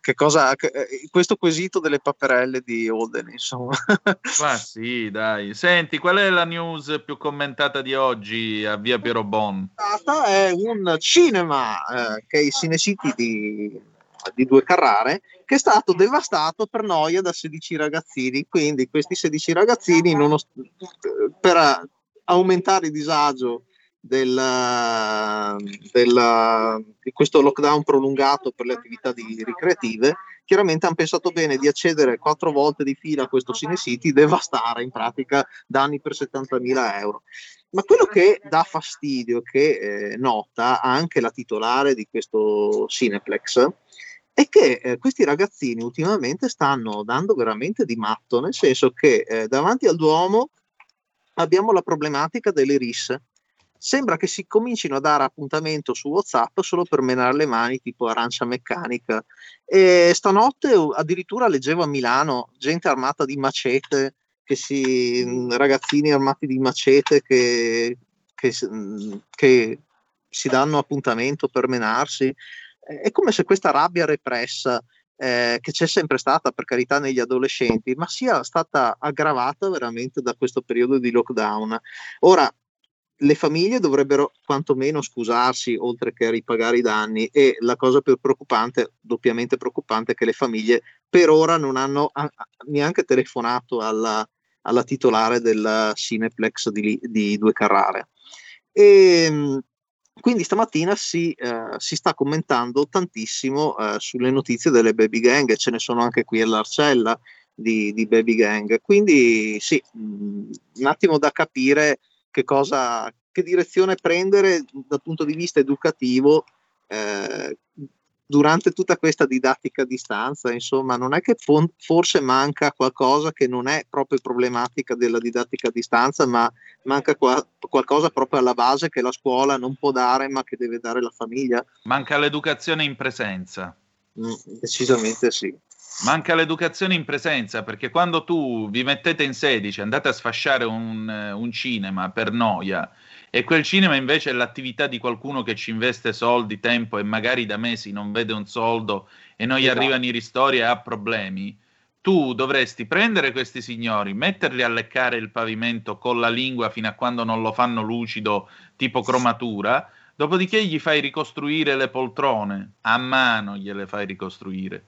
che cosa che- eh, questo quesito delle paperelle di Holden, insomma. Ma sì, dai. Senti, qual è la news più commentata di oggi a Via Piero Bon? È un cinema eh, che è i Cinecity di, di Due Carrare che è stato devastato per noia da 16 ragazzini. Quindi questi 16 ragazzini, nonost- per aumentare il disagio del, del- di questo lockdown prolungato per le attività di- ricreative, chiaramente hanno pensato bene di accedere quattro volte di fila a questo Cinecity, devastare in pratica danni per 70.000 euro. Ma quello che dà fastidio, che eh, nota anche la titolare di questo Cineplex, è che eh, questi ragazzini ultimamente stanno dando veramente di matto, nel senso che eh, davanti al Duomo abbiamo la problematica delle risse. Sembra che si comincino a dare appuntamento su WhatsApp solo per menare le mani, tipo arancia meccanica. E stanotte addirittura leggevo a Milano gente armata di macete, che si, ragazzini armati di macete che, che che si danno appuntamento per menarsi. È come se questa rabbia repressa, eh, che c'è sempre stata per carità negli adolescenti, ma sia stata aggravata veramente da questo periodo di lockdown. Ora, le famiglie dovrebbero quantomeno scusarsi oltre che ripagare i danni e la cosa più preoccupante, doppiamente preoccupante, è che le famiglie per ora non hanno a- neanche telefonato alla, alla titolare del Cineplex di, di Due Carrare. E, mh, quindi stamattina si, eh, si sta commentando tantissimo eh, sulle notizie delle baby gang, ce ne sono anche qui all'Arcella di, di baby gang. Quindi sì, mh, un attimo da capire che cosa, che direzione prendere dal punto di vista educativo eh, durante tutta questa didattica a distanza. Insomma, non è che forse manca qualcosa che non è proprio problematica della didattica a distanza, ma manca qua- qualcosa proprio alla base che la scuola non può dare, ma che deve dare la famiglia. Manca l'educazione in presenza. Mm, decisamente sì. Manca l'educazione in presenza perché quando tu vi mettete in 16, andate a sfasciare un, eh, un cinema per noia e quel cinema invece è l'attività di qualcuno che ci investe soldi, tempo e magari da mesi non vede un soldo e non gli Esatto. arrivano i ristori e ha problemi, tu dovresti prendere questi signori, metterli a leccare il pavimento con la lingua fino a quando non lo fanno lucido, tipo cromatura, dopodiché gli fai ricostruire le poltrone, a mano gliele fai ricostruire.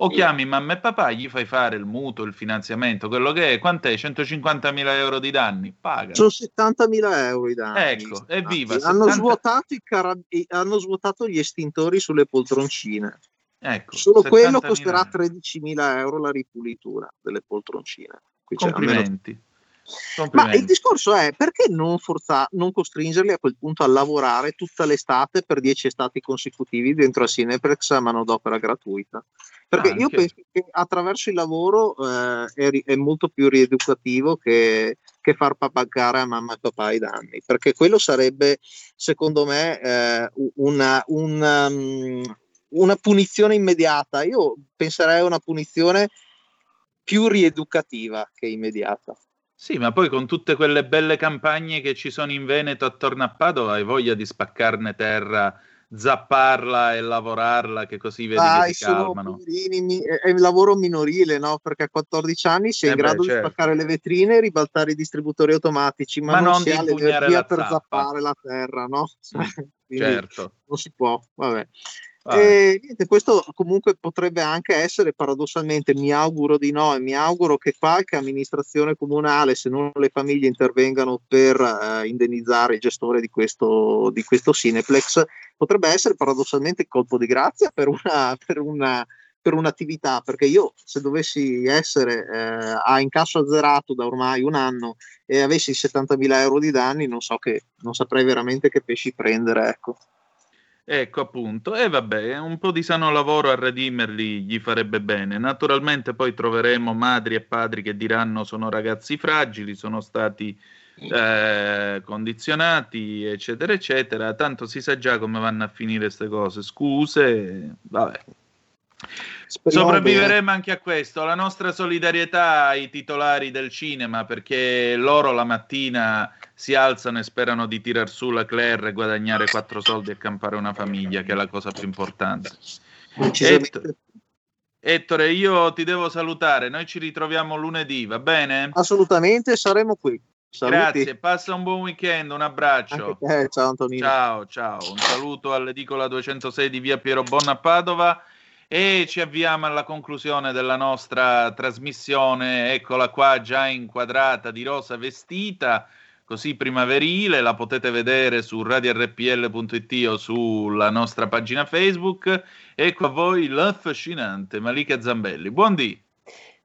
O chiami mamma e papà, gli fai fare il mutuo, il finanziamento, quello che è, quant'è? 150.000 euro di danni? Paga. Sono 70.000 euro i danni. Ecco, evviva, Hanno, 70 svuotato i carab- hanno svuotato gli estintori sulle poltroncine. Ecco, Solo quello 70.000 costerà euro. 13.000 euro la ripulitura delle poltroncine. Qui Complimenti. Ma il discorso è perché non, forza- non costringerli a quel punto a lavorare tutta l'estate per 10 estati consecutivi dentro a Cineplex a manodopera gratuita? Perché io Anche. penso che attraverso il lavoro eh, è, ri- è molto più rieducativo che, che far pagare a mamma e papà i danni, perché quello sarebbe, secondo me, eh, una, una, um, una punizione immediata. Io penserei a una punizione più rieducativa che immediata. Sì, ma poi con tutte quelle belle campagne che ci sono in Veneto attorno a Padova hai voglia di spaccarne terra zapparla e lavorarla che così vedi Dai, che si calmano. poverini, è il lavoro minorile, no? Perché a 14 anni sei Eh in beh, grado certo. di spaccare le vetrine e ribaltare i distributori automatici, ma, Ma non, non si ha l'energia per zappa. zappare la terra, no? Quindi certo. non si può, vabbè. Vabbè. E niente, questo comunque potrebbe anche essere paradossalmente, mi auguro di no, e mi auguro che qualche amministrazione comunale, se non le famiglie, intervengano per eh, indennizzare il gestore di questo, di questo Cineplex, potrebbe essere paradossalmente il colpo di grazia per, una, per, una, per un'attività, perché io se dovessi essere eh, a incasso azzerato da ormai un anno e avessi 70.000 euro di danni, non so che, non saprei veramente che pesci prendere, ecco. Ecco appunto, e vabbè, un po' di sano lavoro a redimerli gli farebbe bene. Naturalmente poi troveremo madri e padri che diranno sono ragazzi fragili, sono stati eh, condizionati, eccetera, eccetera. Tanto si sa già come vanno a finire queste cose. Scuse, vabbè. Speriamo Sopravviveremo anche a questo. La nostra solidarietà ai titolari del cinema, perché loro la mattina si alzano e sperano di tirar su la Claire e guadagnare quattro soldi e campare una famiglia, che è la cosa più importante. Decisamente. Ett- Ettore, io ti devo salutare. Noi ci ritroviamo lunedì, va bene? Assolutamente, saremo qui. Saluti. Grazie, passa un buon weekend, un abbraccio. Te, ciao Antonino. Ciao, ciao. Un saluto all'edicola 206 di via Piero Bonna a Padova e ci avviamo alla conclusione della nostra trasmissione. Eccola qua già inquadrata di rosa vestita, così primaverile. La potete vedere su radiorpl.it o sulla nostra pagina Facebook. Ecco a voi l'affascinante Malika Zambelli. Buondì,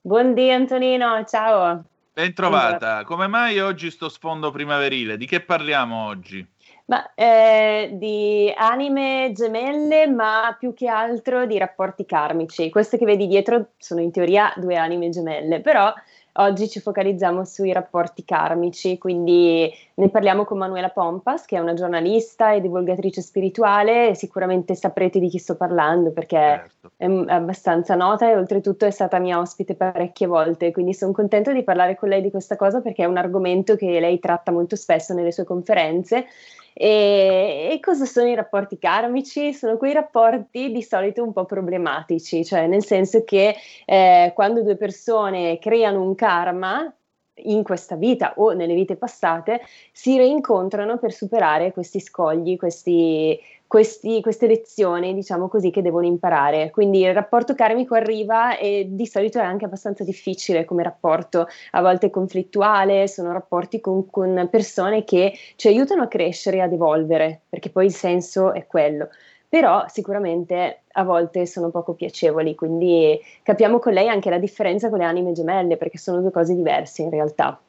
Buondì Antonino, ciao. ben trovata. Come mai oggi sto sfondo primaverile? Di che parliamo oggi? Ma eh, di anime gemelle, ma più che altro di rapporti karmici. Queste che vedi dietro sono in teoria due anime gemelle, però oggi ci focalizziamo sui rapporti karmici, quindi ne parliamo con Manuela Pompas, che è una giornalista e divulgatrice spirituale, sicuramente saprete di chi sto parlando perché Certo. è abbastanza nota e oltretutto è stata mia ospite parecchie volte, quindi sono contenta di parlare con lei di questa cosa perché è un argomento che lei tratta molto spesso nelle sue conferenze. E, e cosa sono i rapporti karmici? Sono quei rapporti di solito un po' problematici, cioè nel senso che eh, quando due persone creano un karma in questa vita o nelle vite passate si reincontrano per superare questi scogli, questi, questi- queste lezioni, diciamo così, che devono imparare. Quindi il rapporto karmico arriva e di solito è anche abbastanza difficile come rapporto, a volte conflittuale, sono rapporti con, con persone che ci aiutano a crescere ad evolvere, perché poi il senso è quello. Però sicuramente a volte sono poco piacevoli, quindi capiamo con lei anche la differenza con le anime gemelle, perché sono due cose diverse in realtà.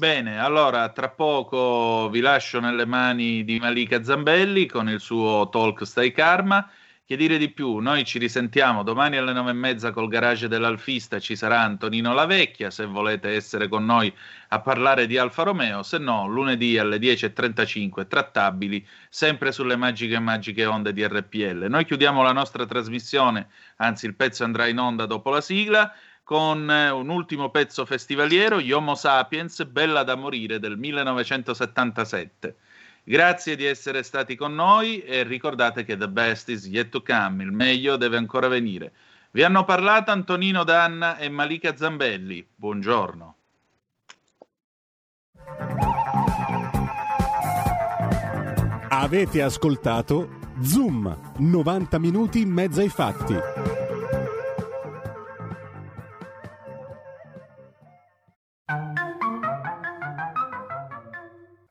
Bene, allora tra poco vi lascio nelle mani di Malika Zambelli con il suo talk Stai Karma. Che dire di più? Noi ci risentiamo domani alle nove e mezza col garage dell'Alfista. Ci sarà Antonino Lavecchia. Se volete essere con noi a parlare di Alfa Romeo, se no, lunedì alle 10.35 trattabili, sempre sulle magiche magiche onde di RPL. Noi chiudiamo la nostra trasmissione, anzi, il pezzo andrà in onda dopo la sigla con eh, un ultimo pezzo festivaliero, Gli Homo Sapiens, Bella da morire del 1977. Grazie di essere stati con noi e ricordate che the best is yet to come, il meglio deve ancora venire. Vi hanno parlato Antonino Danna e Malika Zambelli. Buongiorno. Avete ascoltato Zoom, 90 minuti in mezzo ai fatti.